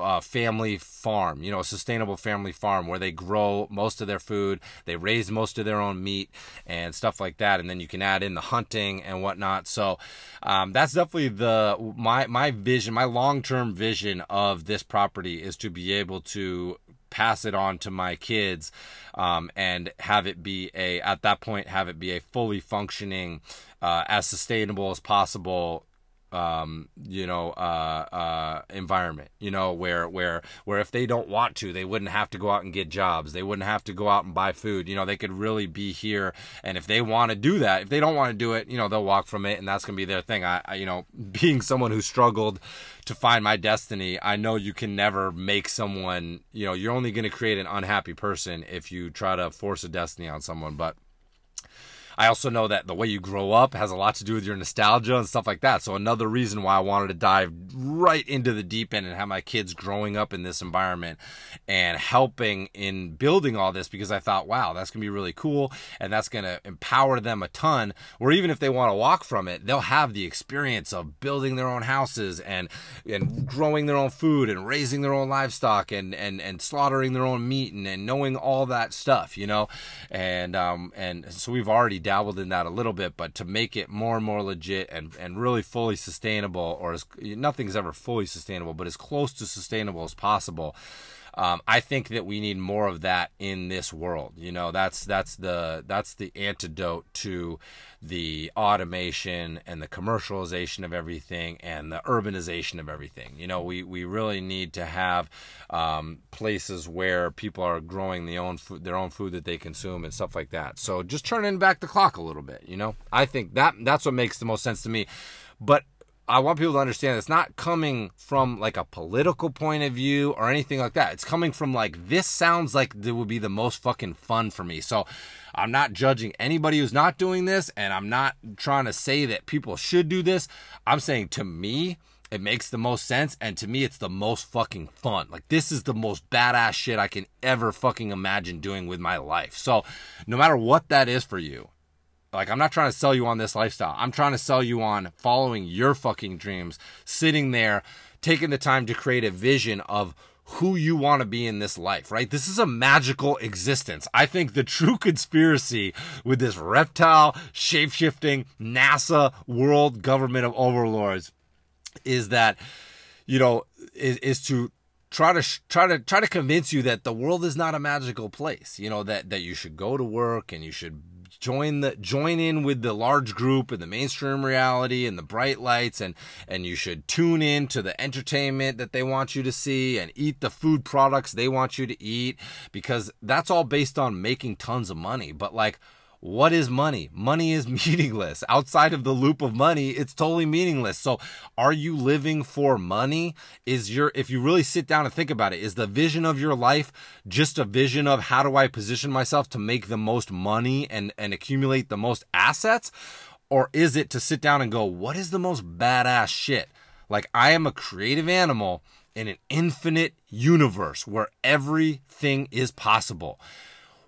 Speaker 1: uh, family farm, you know, a sustainable family farm where they grow most of their food, they raise most of their own meat and stuff like that, and then you can add in the hunting and whatnot. So um, that's definitely the my my vision, my long term vision of this property is to be able to pass it on to my kids um, and have it be a at that point have it be a fully functioning uh, as sustainable as possible um, you know, uh, uh, environment, you know, where, where, where if they don't want to, they wouldn't have to go out and get jobs. They wouldn't have to go out and buy food. You know, they could really be here. And if they want to do that, if they don't want to do it, you know, they'll walk from it and that's going to be their thing. I, I, you know, being someone who struggled to find my destiny, I know you can never make someone, you know, you're only going to create an unhappy person if you try to force a destiny on someone. But, I also know that the way you grow up has a lot to do with your nostalgia and stuff like that. So another reason why I wanted to dive right into the deep end and have my kids growing up in this environment and helping in building all this because I thought, wow, that's going to be really cool and that's going to empower them a ton. Or even if they want to walk from it, they'll have the experience of building their own houses and and growing their own food and raising their own livestock and and and slaughtering their own meat and, and knowing all that stuff, you know. And um and so we've already dabbled in that a little bit, but to make it more and more legit and, and really fully sustainable, or as nothing's ever fully sustainable, but as close to sustainable as possible. Um, I think that we need more of that in this world. You know, that's that's the that's the antidote to the automation and the commercialization of everything and the urbanization of everything. You know, we, we really need to have um, places where people are growing the own food, their own food that they consume and stuff like that. So just turning back the clock a little bit. You know, I think that that's what makes the most sense to me. But I want people to understand it's not coming from like a political point of view or anything like that. It's coming from like this sounds like it would be the most fucking fun for me. So I'm not judging anybody who's not doing this and I'm not trying to say that people should do this. I'm saying to me, it makes the most sense and to me it's the most fucking fun. Like this is the most badass shit I can ever fucking imagine doing with my life. So no matter what that is for you, like, I'm not trying to sell you on this lifestyle. I'm trying to sell you on following your fucking dreams, sitting there, taking the time to create a vision of who you want to be in this life, right? This is a magical existence. I think the true conspiracy with this reptile, shapeshifting, NASA world government of overlords is that, you know, is, is to try to try to try to convince you that the world is not a magical place you know that that you should go to work and you should join the join in with the large group and the mainstream reality and the bright lights and and you should tune in to the entertainment that they want you to see and eat the food products they want you to eat because that's all based on making tons of money. But like what is money? Money is meaningless. Outside of the loop of money, it's totally meaningless. So, are you living for money? Is your, if you really sit down and think about it, is the vision of your life just a vision of how do I position myself to make the most money and, and accumulate the most assets? Or is it to sit down and go, what is the most badass shit? Like, I am a creative animal in an infinite universe where everything is possible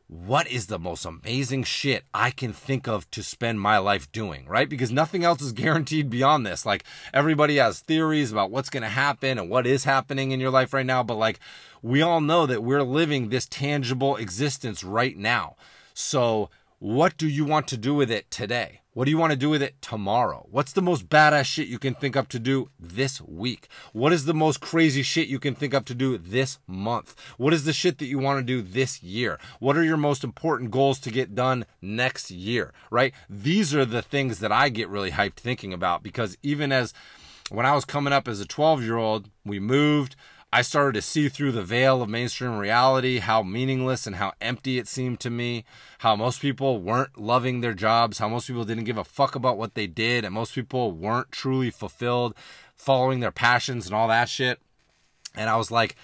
Speaker 1: what is the most amazing shit I can think of to spend my life doing, right? Because nothing else is guaranteed beyond this. Like everybody has theories about what's going to happen and what is happening in your life right now, but like we all know that we're living this tangible existence right now. So what do you want to do with it today? What do you want to do with it tomorrow? What's the most badass shit you can think up to do this week? What is the most crazy shit you can think up to do this month? What is the shit that you want to do this year? What are your most important goals to get done next year, right? These are the things that I get really hyped thinking about because even as when I was coming up as a 12 year old, we moved. I started to see through the veil of mainstream reality how meaningless and how empty it seemed to me, how most people weren't loving their jobs, how most people didn't give a fuck about what they did, and most people weren't truly fulfilled following their passions and all that shit. And I was like,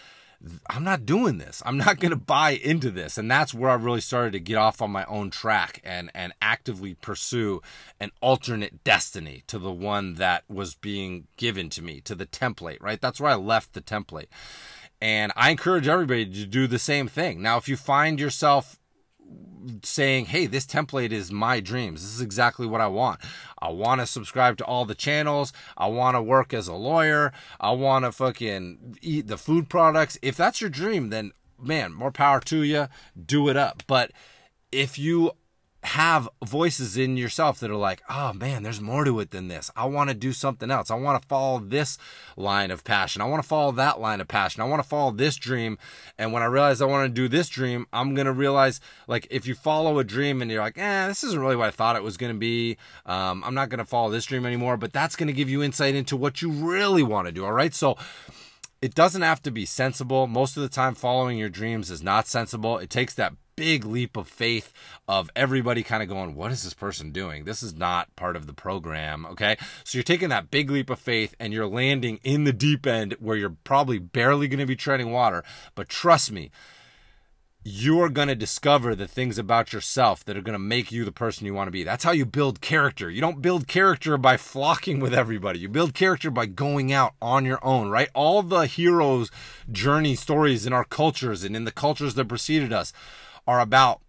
Speaker 1: I'm not doing this. I'm not going to buy into this. And that's where I really started to get off on my own track and, and actively pursue an alternate destiny to the one that was being given to me, to the template, right? That's where I left the template. And I encourage everybody to do the same thing. Now, if you find yourself saying, hey, this template is my dreams. This is exactly what I want. I want to subscribe to all the channels. I want to work as a lawyer. I want to fucking eat the food products. If that's your dream, then man, more power to you. Do it up. But if you have voices in yourself that are like, oh man, there's more to it than this. I want to do something else. I want to follow this line of passion. I want to follow that line of passion. I want to follow this dream. And when I realize I want to do this dream, I'm going to realize like if you follow a dream and you're like, eh, this isn't really what I thought it was going to be. Um, I'm not going to follow this dream anymore, but that's going to give you insight into what you really want to do. All right. So, it doesn't have to be sensible. Most of the time, following your dreams is not sensible. It takes that big leap of faith of everybody kind of going, what is this person doing? This is not part of the program. Okay. So you're taking that big leap of faith and you're landing in the deep end where you're probably barely going to be treading water. But trust me, you're going to discover the things about yourself that are going to make you the person you want to be. That's how you build character. You don't build character by flocking with everybody. You build character by going out on your own, right? All the heroes' journey stories in our cultures and in the cultures that preceded us are about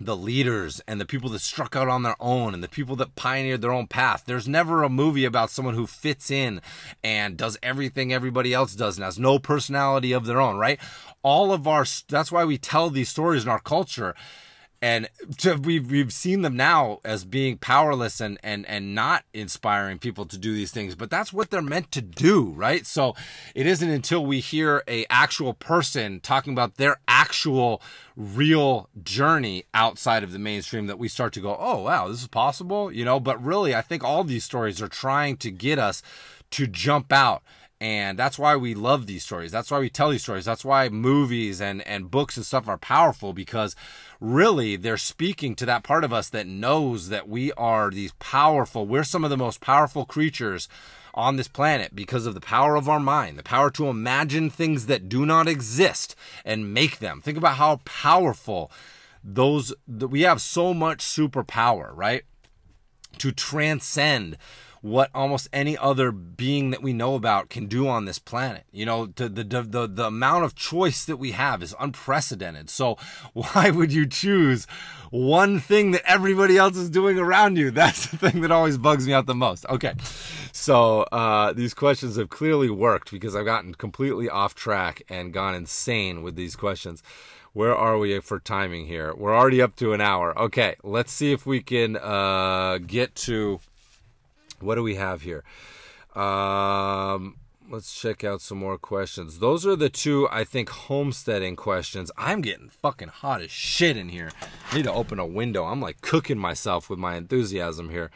Speaker 1: the leaders and the people that struck out on their own and the people that pioneered their own path. There's never a movie about someone who fits in and does everything everybody else does and has no personality of their own, right? All of our, that's why we tell these stories in our culture and to, we've we've seen them now as being powerless and and and not inspiring people to do these things but that's what they're meant to do right? So it isn't until we hear a actual person talking about their actual real journey outside of the mainstream that we start to go oh wow this is possible you know? But really i think all these stories are trying to get us to jump out and that's why we love these stories. That's why we tell these stories. That's why movies and and books and stuff are powerful because really they're speaking to that part of us that knows that we are these powerful we're some of the most powerful creatures on this planet because of the power of our mind the power to imagine things that do not exist and make them. Think about how powerful those that we have so much superpower right? To transcend what almost any other being that we know about can do on this planet. You know, the, the, the, the amount of choice that we have is unprecedented. So why would you choose one thing that everybody else is doing around you? That's the thing that always bugs me out the most. Okay. So, uh, these questions have clearly worked because I've gotten completely off track and gone insane with these questions where are we for timing here? We're already up to an hour. Okay, let's see if we can uh, get to what do we have here? Um, let's check out some more questions. Those are the two, I think, homesteading questions. I'm getting fucking hot as shit in here. I need to open a window. I'm like cooking myself with my enthusiasm here.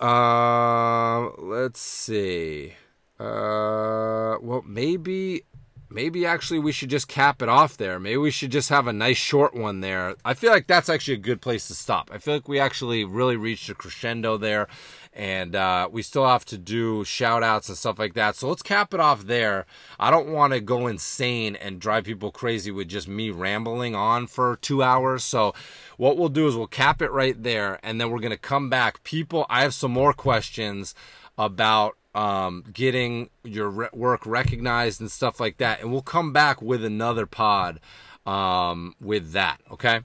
Speaker 1: Uh, let's see. Uh, well, maybe maybe actually we should just cap it off there. Maybe we should just have a nice short one there. I feel like that's actually a good place to stop. I feel like we actually really reached a crescendo there and uh, we still have to do shout outs and stuff like that. So let's cap it off there. I don't want to go insane and drive people crazy with just me rambling on for two hours. So what we'll do is we'll cap it right there and then we're going to come back. People, I have some more questions about um, getting your re- work recognized and stuff like that. And we'll come back with another pod um, with that. Okay.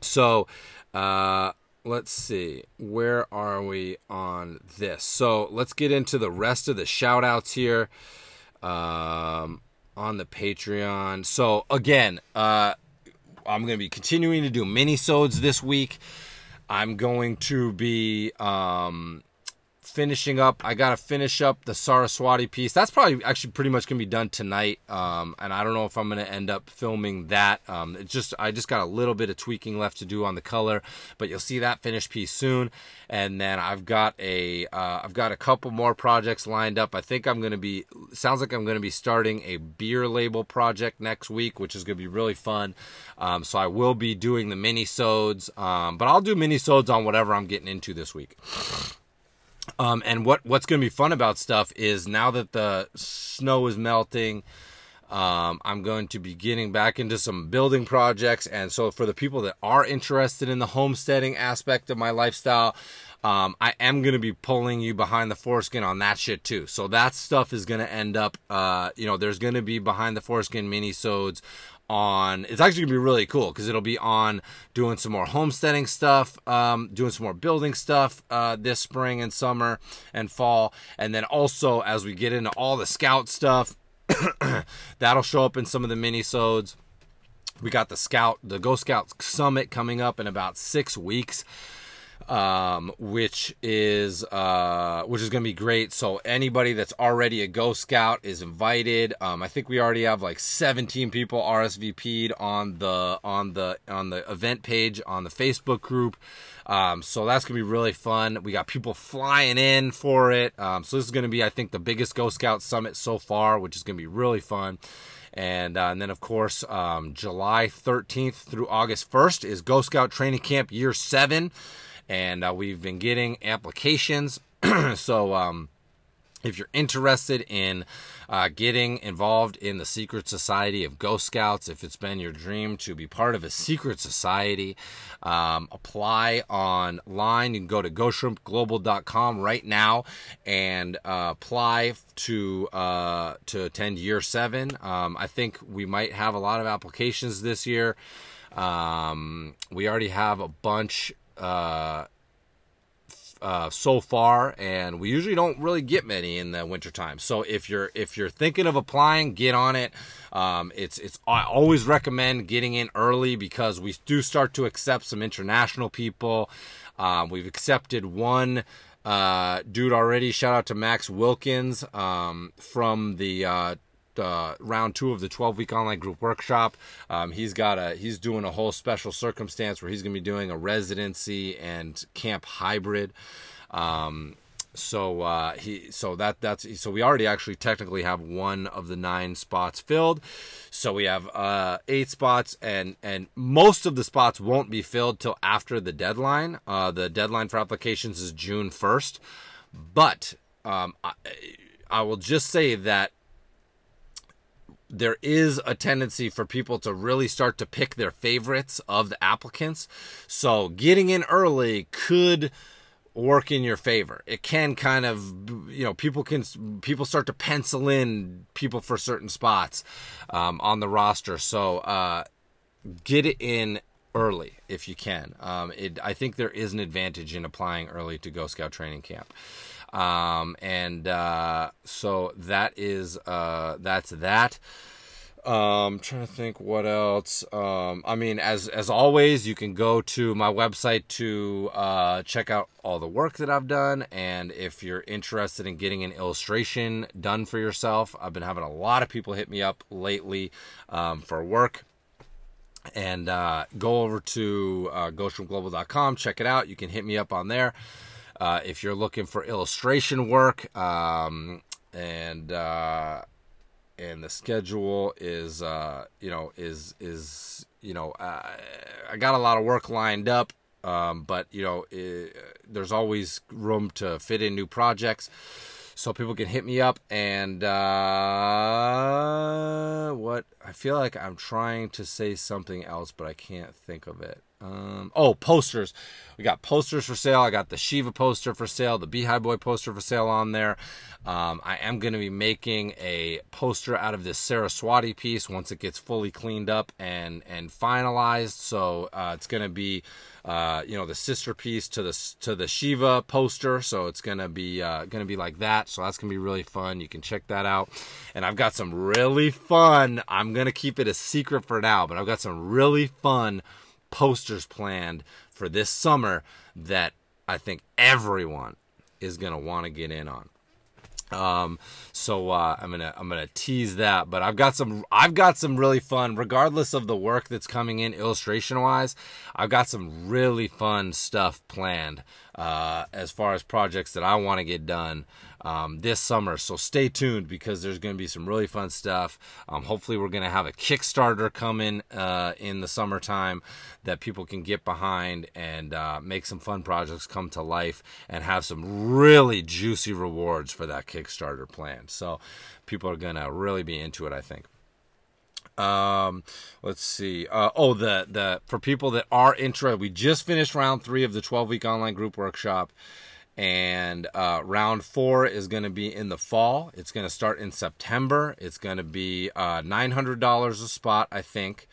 Speaker 1: So, uh, let's see. Where are we on this? So let's get into the rest of the shout outs here um, on the Patreon. So, again, uh, I'm going to be continuing to do mini-sodes this week. I'm going to be um, finishing up. I gotta finish up the Saraswati piece. That's probably actually pretty much gonna be done tonight. Um, and I don't know if I'm gonna end up filming that. Um, just I just got a little bit of tweaking left to do on the color, but you'll see that finished piece soon. And then I've got a uh, I've got a couple more projects lined up. I think I'm gonna be sounds like I'm gonna be starting a beer label project next week, which is gonna be really fun. Um, so I will be doing the mini sodes, um, but I'll do mini sodes on whatever I'm getting into this week. Um, and what what's going to be fun about stuff is now that the snow is melting, um, I'm going to be getting back into some building projects. And so, for the people that are interested in the homesteading aspect of my lifestyle, um, I am going to be pulling you behind the foreskin on that shit too. So that stuff is going to end up, uh, you know, there's going to be behind the foreskin mini sodes on it's actually gonna be really cool because it'll be on doing some more homesteading stuff um, doing some more building stuff uh, this spring and summer and fall. And then also as we get into all the scout stuff that'll show up in some of the mini sodes we got the scout the ghost scout summit coming up in about six weeks um, which is uh, which is gonna be great. So anybody that's already a Ghost Scout is invited. Um, I think we already have like 17 people RSVP'd on the on the on the event page on the Facebook group. Um, so that's gonna be really fun. We got people flying in for it. Um, so this is gonna be, I think, the biggest Ghost Scout summit so far, which is gonna be really fun. And, uh, and then, of course, um, July 13th through August 1st is Ghost Scout Training Camp Year 7 and uh, we've been getting applications. so um, if you're interested in uh, getting involved in the secret society of Ghost Scouts, if it's been your dream to be part of a secret society, um, apply online. You can go to ghostshrimpglobal.com right now and uh, apply to uh, to attend year seven. Um, I think we might have a lot of applications this year. Um, we already have a bunch uh, uh, so far, and we usually don't really get many in the wintertime. So if you're if you're thinking of applying, get on it. Um, it's it's I always recommend getting in early because we do start to accept some international people. Um, we've accepted one uh, dude already. Shout out to Max Wilkins um, from the uh, uh, round two of the 12 week online group workshop. Um, he's got a he's doing a whole special circumstance where he's going to be doing a residency and camp hybrid. Um, so uh, he so that that's so we already actually technically have one of the nine spots filled. So we have uh, eight spots, and and most of the spots won't be filled till after the deadline. Uh, the deadline for applications is June first, but um, I, I will just say that there is a tendency for people to really start to pick their favorites of the applicants. So getting in early could work in your favor. It can kind of, you know, people can people start to pencil in people for certain spots um, on the roster. So uh, get it in early if you can. Um, it, I think there is an advantage in applying early to Ghost Scout training camp. Um, and uh, so that is uh, that's that. Um, trying to think what else. Um, I mean, as as always, you can go to my website to uh, check out all the work that I've done, and if you're interested in getting an illustration done for yourself, I've been having a lot of people hit me up lately um, for work. And uh, go over to uh, ghostshrimpglobal.com, check it out. You can hit me up on there uh, if you're looking for illustration work. Um, and uh, and the schedule is uh, you know is is you know uh, I got a lot of work lined up, um, but you know it, there's always room to fit in new projects, so people can hit me up and uh, what I feel like I'm trying to say something else, but I can't think of it. Um, oh, posters. We got posters for sale. I got the Shiva poster for sale, the Beehive Boy poster for sale on there. Um, I am going to be making a poster out of this Saraswati piece once it gets fully cleaned up and and finalized. So uh, it's going to be, uh, you know, the sister piece to the to the Shiva poster. So it's going to be uh, going to be like that. So that's going to be really fun. You can check that out. And I've got some really fun. I'm going to keep it a secret for now, but I've got some really fun posters planned for this summer that I think everyone is going to want to get in on. Um, so uh, I'm gonna I'm gonna tease that, but I've got some I've got some really fun, regardless of the work that's coming in illustration wise. I've got some really fun stuff planned uh, as far as projects that I want to get done um, this summer. So stay tuned because there's going to be some really fun stuff. Um, hopefully, we're going to have a Kickstarter coming uh, in the summertime that people can get behind and uh, make some fun projects come to life and have some really juicy rewards for that Kickstarter plan. So people are to really be into it, I think. Um, let's see. Uh, oh, the the for people that are interested, we just finished round three of the 12 week online group workshop and uh, round four is going to be in the fall. It's going to start in September. It's going to be uh, nine hundred dollars a spot, I think.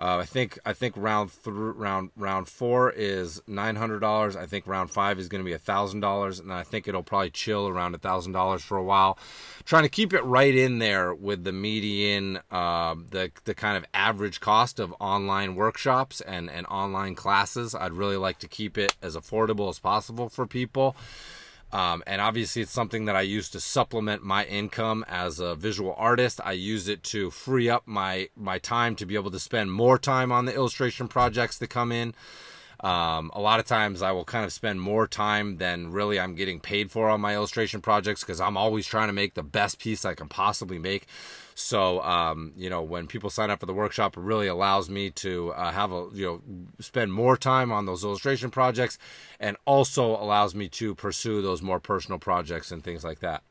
Speaker 1: Uh, I think I think round th- round round four is nine hundred dollars. I think round five is going to be thousand dollars, and I think it'll probably chill around thousand dollars for a while. Trying to keep it right in there with the median, uh, the the kind of average cost of online workshops and and online classes. I'd really like to keep it as affordable as possible for people. Um, and obviously, it's something that I use to supplement my income as a visual artist. I use it to free up my my time to be able to spend more time on the illustration projects that come in. Um, a lot of times I will kind of spend more time than really I'm getting paid for on my illustration projects because I'm always trying to make the best piece I can possibly make. So, um, you know, when people sign up for the workshop, it really allows me to uh, have a, you know, spend more time on those illustration projects and also allows me to pursue those more personal projects and things like that.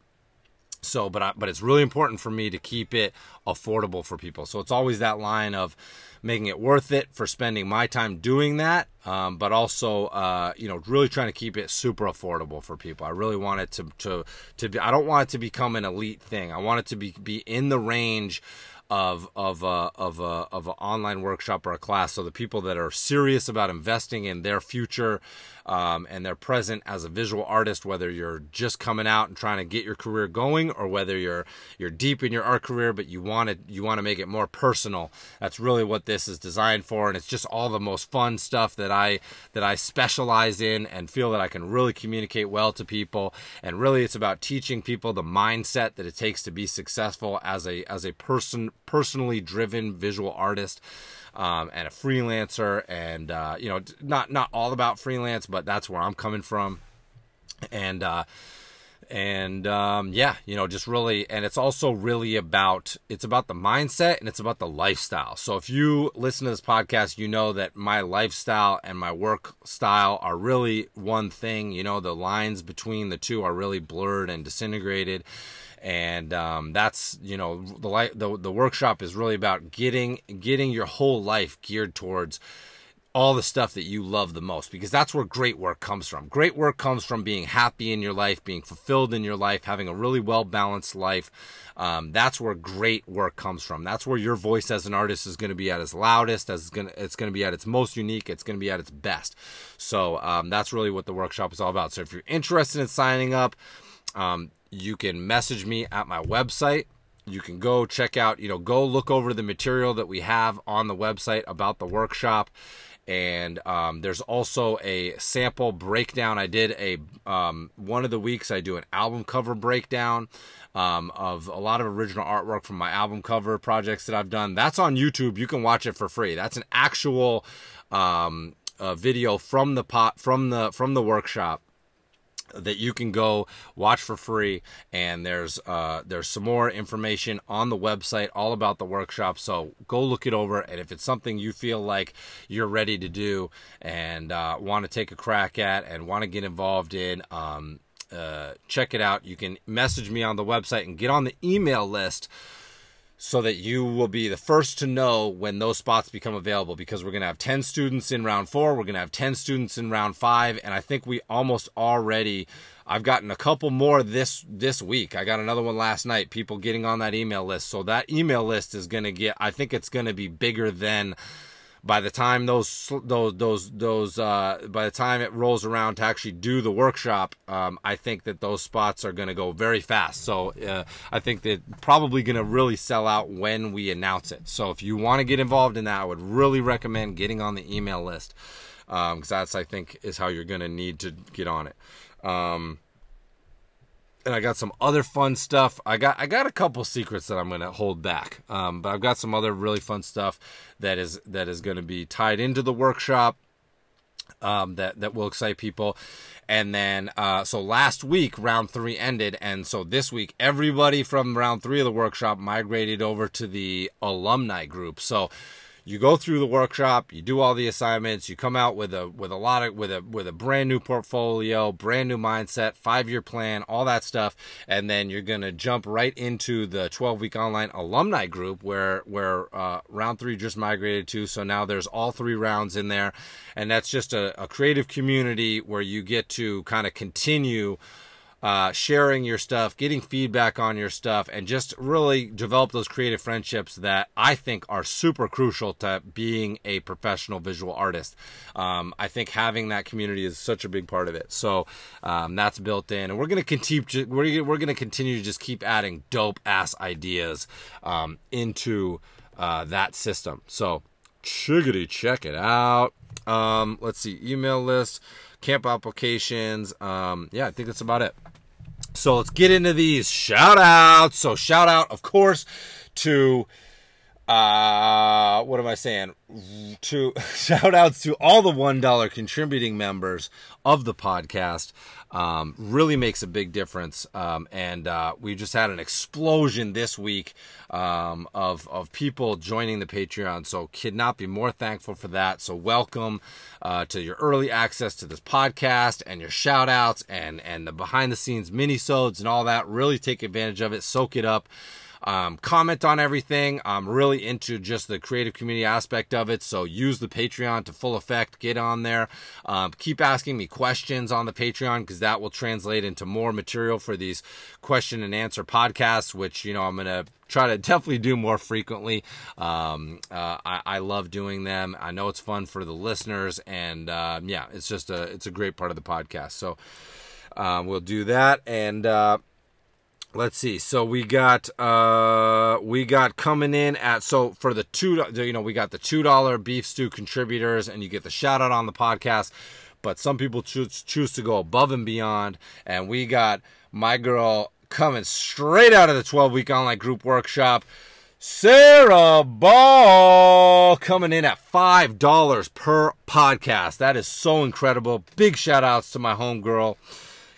Speaker 1: So, but I, but it's really important for me to keep it affordable for people. So it's always that line of making it worth it for spending my time doing that, um, but also uh, you know really trying to keep it super affordable for people. I really want it to to to be. I don't want it to become an elite thing. I want it to be be in the range of of a of a of an online workshop or a class. So the people that are serious about investing in their future um, and they're present as a visual artist, whether you're just coming out and trying to get your career going, or whether you're you're deep in your art career but you want to you want to make it more personal. That's really what this is designed for, and it's just all the most fun stuff that I that I specialize in and feel that I can really communicate well to people. And really, it's about teaching people the mindset that it takes to be successful as a as a person personally driven visual artist um, and a freelancer, and uh, you know, not not all about freelance, but that's where I'm coming from, and uh, and um, yeah, you know, just really, and it's also really about it's about the mindset and it's about the lifestyle. So if you listen to this podcast, you know that my lifestyle and my work style are really one thing. You know, the lines between the two are really blurred and disintegrated and um, that's you know the, the the workshop is really about getting getting your whole life geared towards all the stuff that you love the most because that's where great work comes from. Great work comes from being happy in your life, being fulfilled in your life, having a really well balanced life. Um, that's where great work comes from. That's where your voice as an artist is going to be at its loudest, as it's going to, it's going to be at its most unique, it's going to be at its best. So um, that's really what the workshop is all about. So if you're interested in signing up, um, you can message me at my website. You can go check out you know go look over the material that we have on the website about the workshop. And um, there's also a sample breakdown. I did a um, one of the weeks i do an album cover breakdown um, of a lot of original artwork from my album cover projects that i've done. That's on youtube. You can watch it for free. That's an actual um, video from the pot from the from the workshop that you can go watch for free. And there's uh, there's some more information on the website all about the workshop. So go look it over. And if it's something you feel like you're ready to do and uh, want to take a crack at and want to get involved in um, uh, check it out. You can message me on the website and get on the email list so that you will be the first to know when those spots become available because we're going to have 10 students in round four we're going to have 10 students in round five and i think we almost already i've gotten a couple more this this week. I got another one last night people getting on that email list. So that email list is going to get i think it's going to be bigger than by the time those those those those uh, by the time it rolls around to actually do the workshop, um, I think that those spots are going to go very fast. So uh, I think that probably going to really sell out when we announce it. So if you want to get involved in that, I would really recommend getting on the email list because um, that's I think is how you're going to need to get on it. Um, and I got some other fun stuff. I got I got a couple secrets that I'm going to hold back, um, but I've got some other really fun stuff that is that is going to be tied into the workshop um, that that will excite people. And then uh, so last week round three ended, and so this week everybody from round three of the workshop migrated over to the alumni group. So you go through the workshop, you do all the assignments, you come out with a with a lot of with a with a brand new portfolio, brand new mindset, five year plan, all that stuff, and then you're gonna jump right into the 12 week online alumni group where where uh, round three just migrated to. So now there's all three rounds in there, and that's just a, a creative community where you get to kind of continue uh, sharing your stuff, getting feedback on your stuff, and just really develop those creative friendships that I think are super crucial to being a professional visual artist. Um, I think having that community is such a big part of it. So um, that's built in, and we're gonna continue. We're we're gonna continue to just keep adding dope ass ideas um, into uh, that system. So chiggity, check it out. Um, let's see, email list, camp applications. Um, yeah, I think that's about it. So let's get into these shout outs. So shout out, of course, to uh what am I saying? To shout outs to all the one dollar contributing members of the podcast. Um, really makes a big difference. Um, and uh, we just had an explosion this week um, of of people joining the Patreon. So could not be more thankful for that. So welcome uh, to your early access to this podcast and your shout outs and and the behind the scenes mini sodes and all that. Really take advantage of it. Soak it up. Um, comment on everything. I'm really into just the creative community aspect of it. So use the Patreon to full effect. Get on there. Um, keep asking me questions on the Patreon because that will translate into more material for these question and answer podcasts, which, you know, I'm going to try to definitely do more frequently. Um, uh, I, I, love doing them. I know it's fun for the listeners, and uh, yeah, it's just a it's a great part of the podcast. So uh, we'll do that, and uh, let's see. So we got uh, we got coming in at so for the two you know we got the two dollar beef stew contributors, and you get the shout out on the podcast. But some people choose choose to go above and beyond, and we got my girl coming straight out of the 12 week online group workshop. Sarah Ball coming in at $5 per podcast. That is so incredible. Big shout outs to my home homegirl.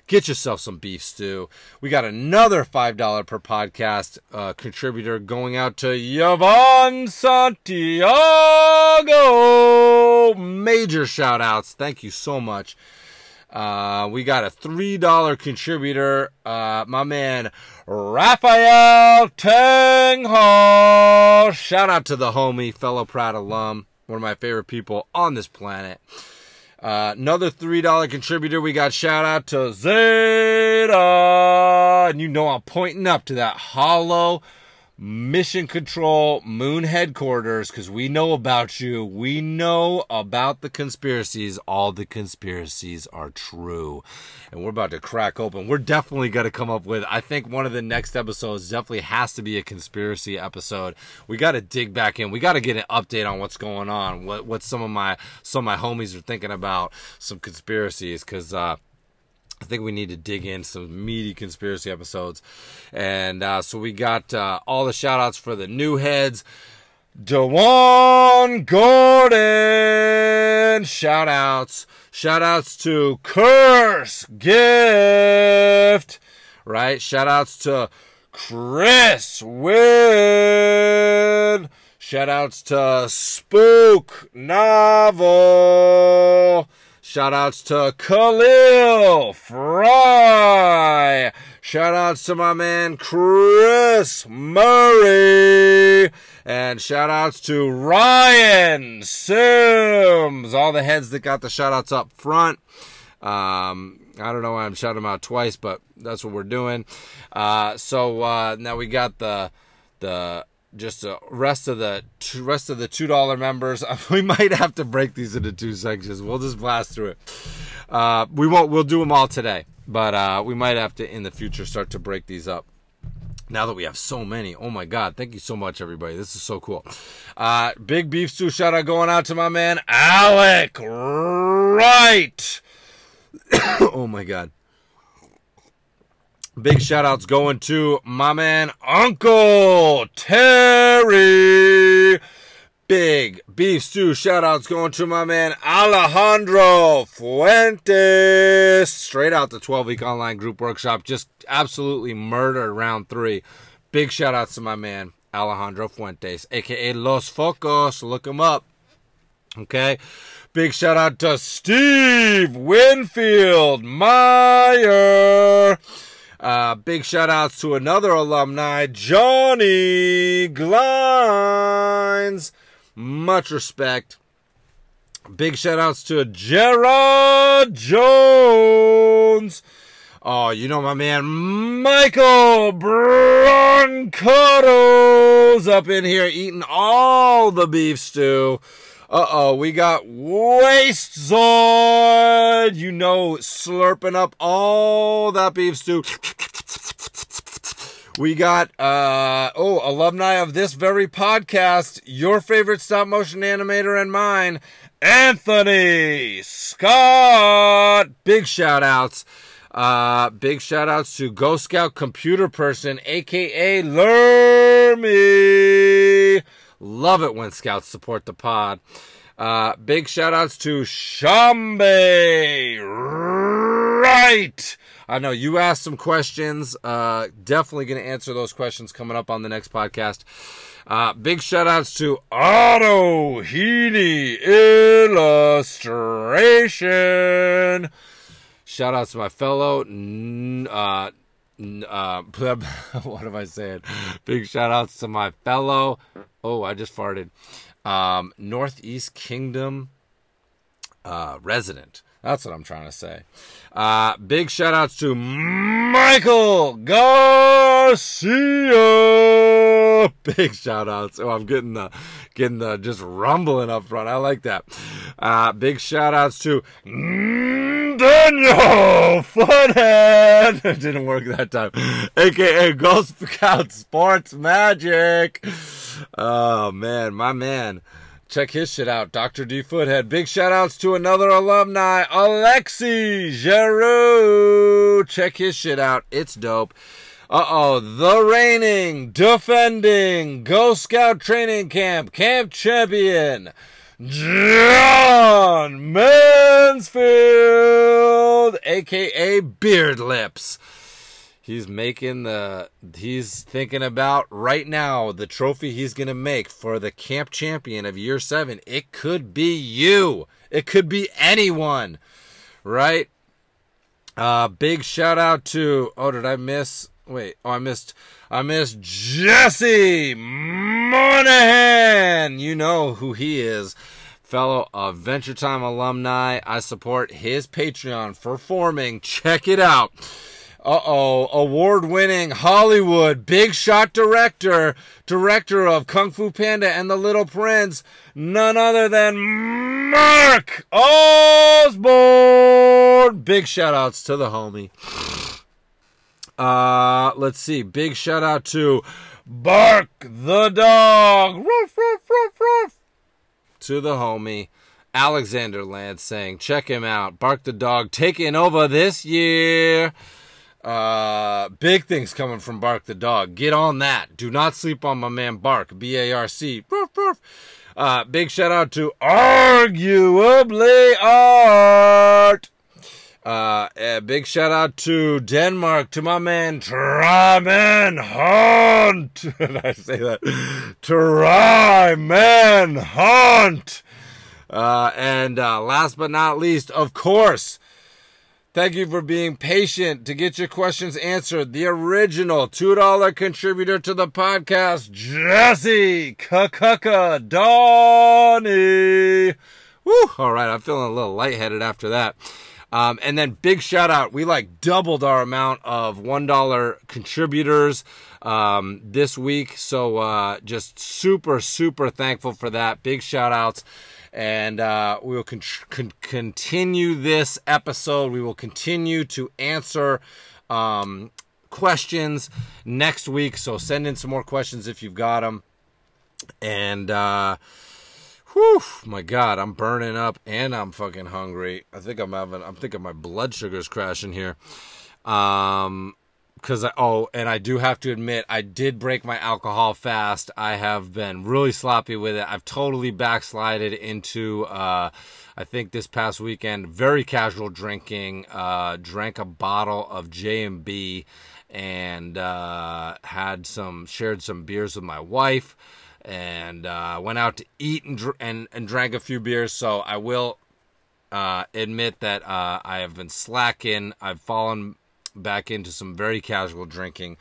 Speaker 1: Get yourself some beef stew. We got another $5 per podcast uh, contributor going out to Yvonne Santiago. Major shout outs. Thank you so much. Uh, we got a $3 contributor, uh, my man Raphael Tanghall. Shout out to the homie, fellow Pratt alum, one of my favorite people on this planet. Uh, another $3 contributor, we got shout out to Zeta. And you know I'm pointing up to that hollow Mission Control Moon headquarters because we know about you. We know about the conspiracies. All the conspiracies are true. And we're about to crack open. We're definitely going to come up with, I think one of the next episodes definitely has to be a conspiracy episode. We got to dig back in. We got to get an update on what's going on, what, what some of my, some of my homies are thinking about some conspiracies because, uh, I think we need to dig in some meaty conspiracy episodes. And uh, so we got uh, all the shout outs for the new heads. Dewan Gordon, shout outs. Shout outs to Curse Gift, right? Shout outs to Chris Wynn. Shout outs to Spook Novel. Shout outs to Khalil Fry. Shout outs to my man Chris Murray. And shout outs to Ryan Sims. All the heads that got the shout outs up front. Um, I don't know why I'm shouting them out twice, but that's what we're doing. Uh, so uh, now we got the the just the rest of the rest of the two dollar members. We might have to break these into two sections. We'll just blast through it. Uh, we won't. We'll do them all today, but uh, we might have to in the future start to break these up. Now that we have so many, oh my god! Thank you so much, everybody. This is so cool. Uh, big beef stew shout out going out to my man Alec Wright. oh my god. Big shout outs going to my man Uncle Terry. Big beef stew shout outs going to my man Alejandro Fuentes. Straight out the 12 week online group workshop. Just absolutely murdered round three. Big shout outs to my man Alejandro Fuentes, aka Los Focos. Look him up. Okay. Big shout out to Steve Winfield Meyer. Uh, big shout outs to another alumni, Johnny Glines. Much respect. Big shout outs to Gerard Jones. Oh, you know my man Michael Broncoto's up in here eating all the beef stew. Uh oh, we got Waste Zord, you know, slurping up all that beef stew. We got, uh, oh, alumni of this very podcast, your favorite stop motion animator and mine, Anthony Scott. Big shout outs. Uh, big shout outs to Ghost Scout Computer Person, aka Lermy. Love it when scouts support the pod. Uh, big shout outs to Shambe. Right. I know you asked some questions. Uh, definitely going to answer those questions coming up on the next podcast. Uh, big shout outs to Otto Heaney Illustration. Shout outs to my fellow uh, uh, what am I saying? Big shout outs to my fellow. Oh, I just farted. Um, Northeast Kingdom uh, resident. That's what I'm trying to say. Uh, big shout outs to Michael Garcia. Big shout outs. Oh, I'm getting the, getting the just rumbling up front. I like that. Uh, big shout outs to Daniel Funhead. It didn't work that time. AKA Ghost Scout Sports Magic. Oh man, my man. Check his shit out, Dr. D Foothead. Big shout outs to another alumni, Alexi Giroux. Check his shit out. It's dope. Uh oh, the reigning, defending Ghost Scout Training Camp Camp Champion, John Mansfield, aka Beard Lips. He's making the, he's thinking about right now the trophy he's going to make for the camp champion of year seven. It could be you, it could be anyone, right? Uh, big shout out to, oh, did I miss? Wait, oh, I missed, I missed Jesse Moynihan. You know who he is. Fellow Adventure Time alumni. I support his Patreon for forming. Check it out. Uh oh, award winning Hollywood big shot director, director of Kung Fu Panda and the Little Prince, none other than Mark Osborne. Big shout outs to the homie. Uh, let's see. Big shout out to Bark the dog. To the homie. Alexander Lance saying, check him out. Bark the dog taking over this year. Uh, big things coming from Bark the dog. Get on that. Do not sleep on my man Bark. B A R C. Uh, big shout out to Arguably Art. Uh, a big shout out to Denmark, to my man Tryman Hunt. Did I say that? Tryman Hunt. Uh, and uh, last but not least, of course, thank you for being patient to get your questions answered. The original $2 contributor to the podcast, Jesse Kakaka Donnie. Woo! All right, I'm feeling a little lightheaded after that. Um, and then big shout out. We like doubled our amount of $1 contributors um, this week. So uh, just super, super thankful for that. Big shout outs. And uh, we will con- con- continue this episode. We will continue to answer um, questions next week. So send in some more questions if you've got them. And, uh, Whew, my God, I'm burning up and I'm fucking hungry. I think I'm having, I'm thinking my blood sugar's crashing here. Um, cause I, oh, and I do have to admit, I did break my alcohol fast. I have been really sloppy with it. I've totally backslided into, uh, I think this past weekend, very casual drinking, uh, drank a bottle of J&B and, uh, had some, shared some beers with my wife and uh, went out to eat and, dr- and and drank a few beers. So I will uh, admit that uh, I have been slacking. I've fallen back into some very casual drinking,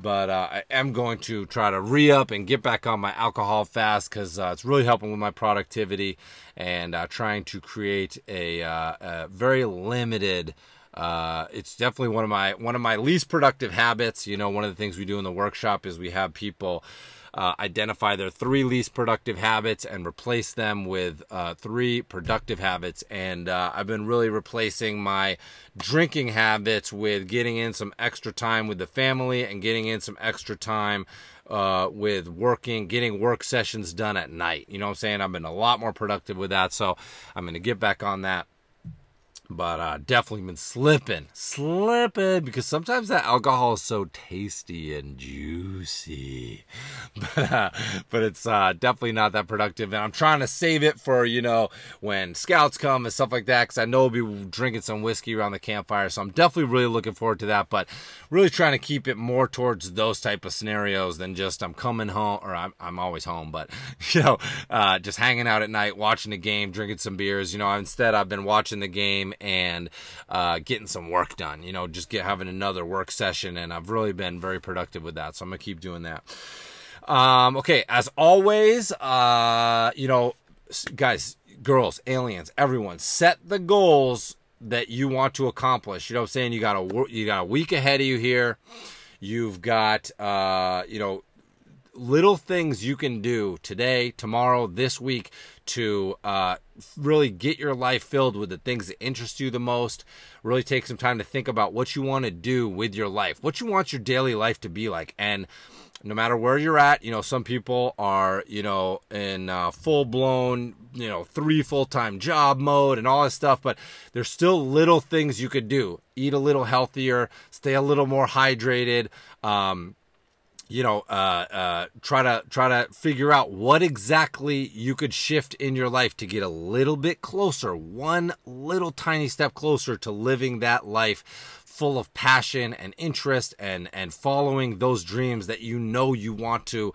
Speaker 1: but uh, I am going to try to re up and get back on my alcohol fast because uh, it's really helping with my productivity and uh, trying to create a, a very limited. Uh, it's definitely one of my one of my least productive habits. You know, one of the things we do in the workshop is we have people uh, identify their three least productive habits and replace them with uh, three productive habits. And uh, I've been really replacing my drinking habits with getting in some extra time with the family and getting in some extra time uh, with working, getting work sessions done at night. You know what I'm saying? I've been a lot more productive with that. So I'm going to get back on that but uh, definitely been slipping, slipping because sometimes that alcohol is so tasty and juicy, but uh, but it's uh, definitely not that productive. And I'm trying to save it for you know when scouts come and stuff like that because I know we'll be drinking some whiskey around the campfire. So I'm definitely really looking forward to that. But really trying to keep it more towards those type of scenarios than just I'm coming home or I'm I'm always home, but you know uh, just hanging out at night, watching the game, drinking some beers. You know instead I've been watching the game and uh, getting some work done. You know, just get having another work session, and I've really been very productive with that. So I'm gonna keep doing that. Um, okay, as always, uh, you know, guys, girls, aliens, everyone, set the goals that you want to accomplish. You know I'm saying? You got a you got a week ahead of you here. You've got uh, you know little things you can do today, tomorrow, this week to uh, really get your life filled with the things that interest you the most. Really take some time to think about what you want to do with your life, what you want your daily life to be like, and no matter where you're at, you know, some people are, you know, in uh, full blown, you know, three full time job mode and all this stuff, but there's still little things you could do. Eat a little healthier, stay a little more hydrated, um, you know, uh, uh, try to try to figure out what exactly you could shift in your life to get a little bit closer, one little tiny step closer to living that life full of passion and interest and and following those dreams that you know you want to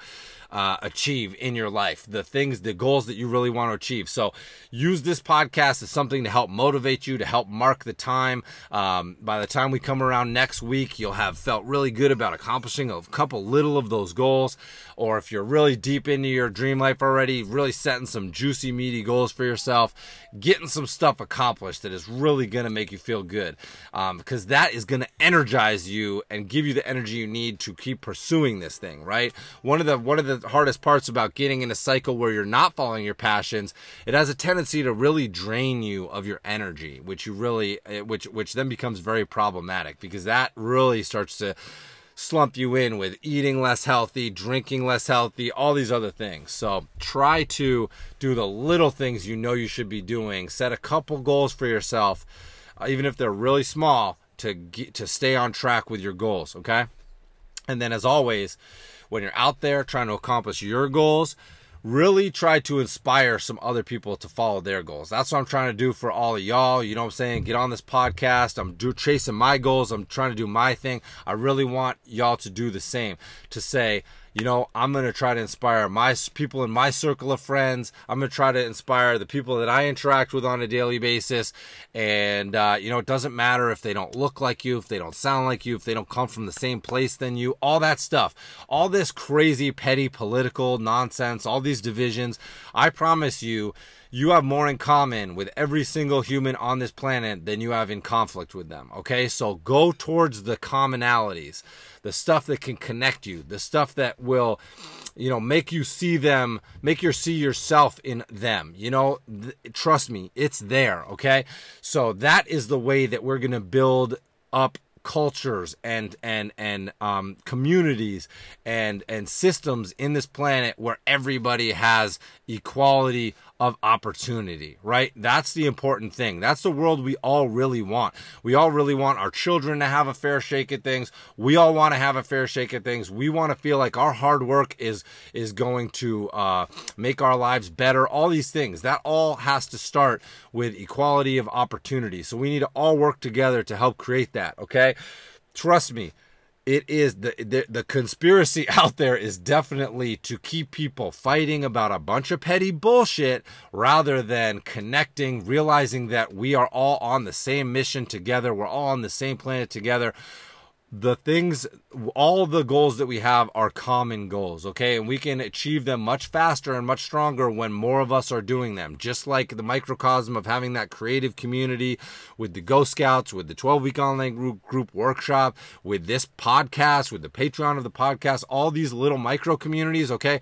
Speaker 1: uh, achieve in your life, the things, the goals that you really want to achieve. So use this podcast as something to help motivate you, to help mark the time. Um, by the time we come around next week, you'll have felt really good about accomplishing a couple little of those goals. Or if you're really deep into your dream life already, really setting some juicy, meaty goals for yourself, getting some stuff accomplished that is really going to make you feel good. Um, because that is going to energize you and give you the energy you need to keep pursuing this thing, right? One of the, one of the hardest parts about getting in a cycle where you're not following your passions, it has a tendency to really drain you of your energy, which you really, eh, which which then becomes very problematic because that really starts to slump you in with eating less healthy, drinking less healthy, all these other things. So try to do the little things you know you should be doing. Set a couple goals for yourself, uh, even if they're really small, to get, to stay on track with your goals. Okay, and then as always when you're out there trying to accomplish your goals, really try to inspire some other people to follow their goals. That's what I'm trying to do for all of y'all. You know what I'm saying? Get on this podcast. I'm do, chasing my goals. I'm trying to do my thing. I really want y'all to do the same. To say, you know, I'm going to try to inspire my people in my circle of friends. I'm going to try to inspire the people that I interact with on a daily basis. And, uh, you know, it doesn't matter if they don't look like you, if they don't sound like you, if they don't come from the same place than you, all that stuff. All this crazy, petty political nonsense, all these divisions. I promise you, you have more in common with every single human on this planet than you have in conflict with them. Okay, so go towards the commonalities, the stuff that can connect you, the stuff that will, you know, make you see them, make you see yourself in them. You know, th- trust me, it's there. Okay, so that is the way that we're gonna build up cultures and and and um, communities and and systems in this planet where everybody has equality of opportunity, right? That's the important thing. That's the world we all really want. We all really want our children to have a fair shake at things. We all want to have a fair shake at things. We want to feel like our hard work is is going to uh, make our lives better. All these things that all has to start with equality of opportunity. So we need to all work together to help create that. Okay, trust me it is the, the the conspiracy out there is definitely to keep people fighting about a bunch of petty bullshit rather than connecting realizing that we are all on the same mission together. We're all on the same planet together the things all the goals that we have are common goals okay? And we can achieve them much faster and much stronger when more of us are doing them. Just like the microcosm of having that creative community with the ghost scouts with the 12 week online group, group workshop with this podcast with the patreon of the podcast all these little micro communities okay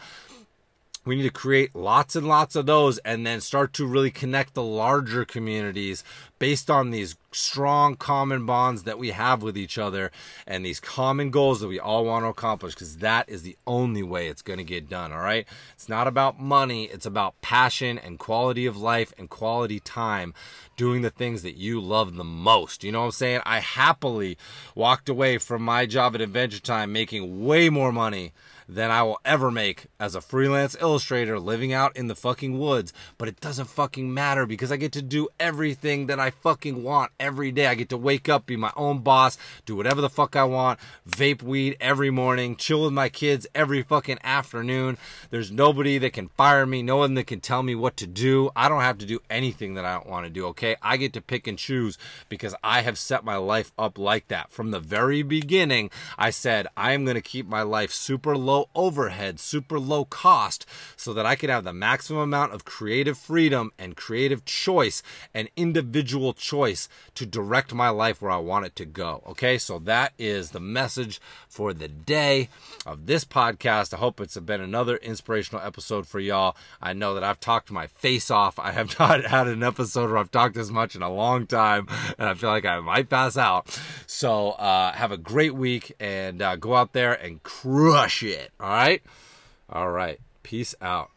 Speaker 1: we need to create lots and lots of those and then start to really connect the larger communities based on these strong common bonds that we have with each other and these common goals that we all want to accomplish because that is the only way it's going to get done all right? It's not about money it's about passion and quality of life and quality time doing the things that you love the most you know what i'm saying? I happily walked away from my job at adventure time making way more money than I will ever make as a freelance illustrator living out in the fucking woods. But it doesn't fucking matter because I get to do everything that I fucking want every day. I get to wake up, be my own boss, do whatever the fuck I want, vape weed every morning, chill with my kids every fucking afternoon. There's nobody that can fire me, no one that can tell me what to do. I don't have to do anything that I don't want to do, okay? I get to pick and choose because I have set my life up like that. From the very beginning, I said I am going to keep my life super low overhead, super low cost, so that I could have the maximum amount of creative freedom and creative choice and individual choice to direct my life where I want it to go. Okay, so that is the message for the day of this podcast. I hope it's been another inspirational episode for y'all. I know that I've talked my face off. I have not had an episode where I've talked as much in a long time, and I feel like I might pass out. So, uh, have a great week and uh, go out there and crush it. All right. All right. Peace out.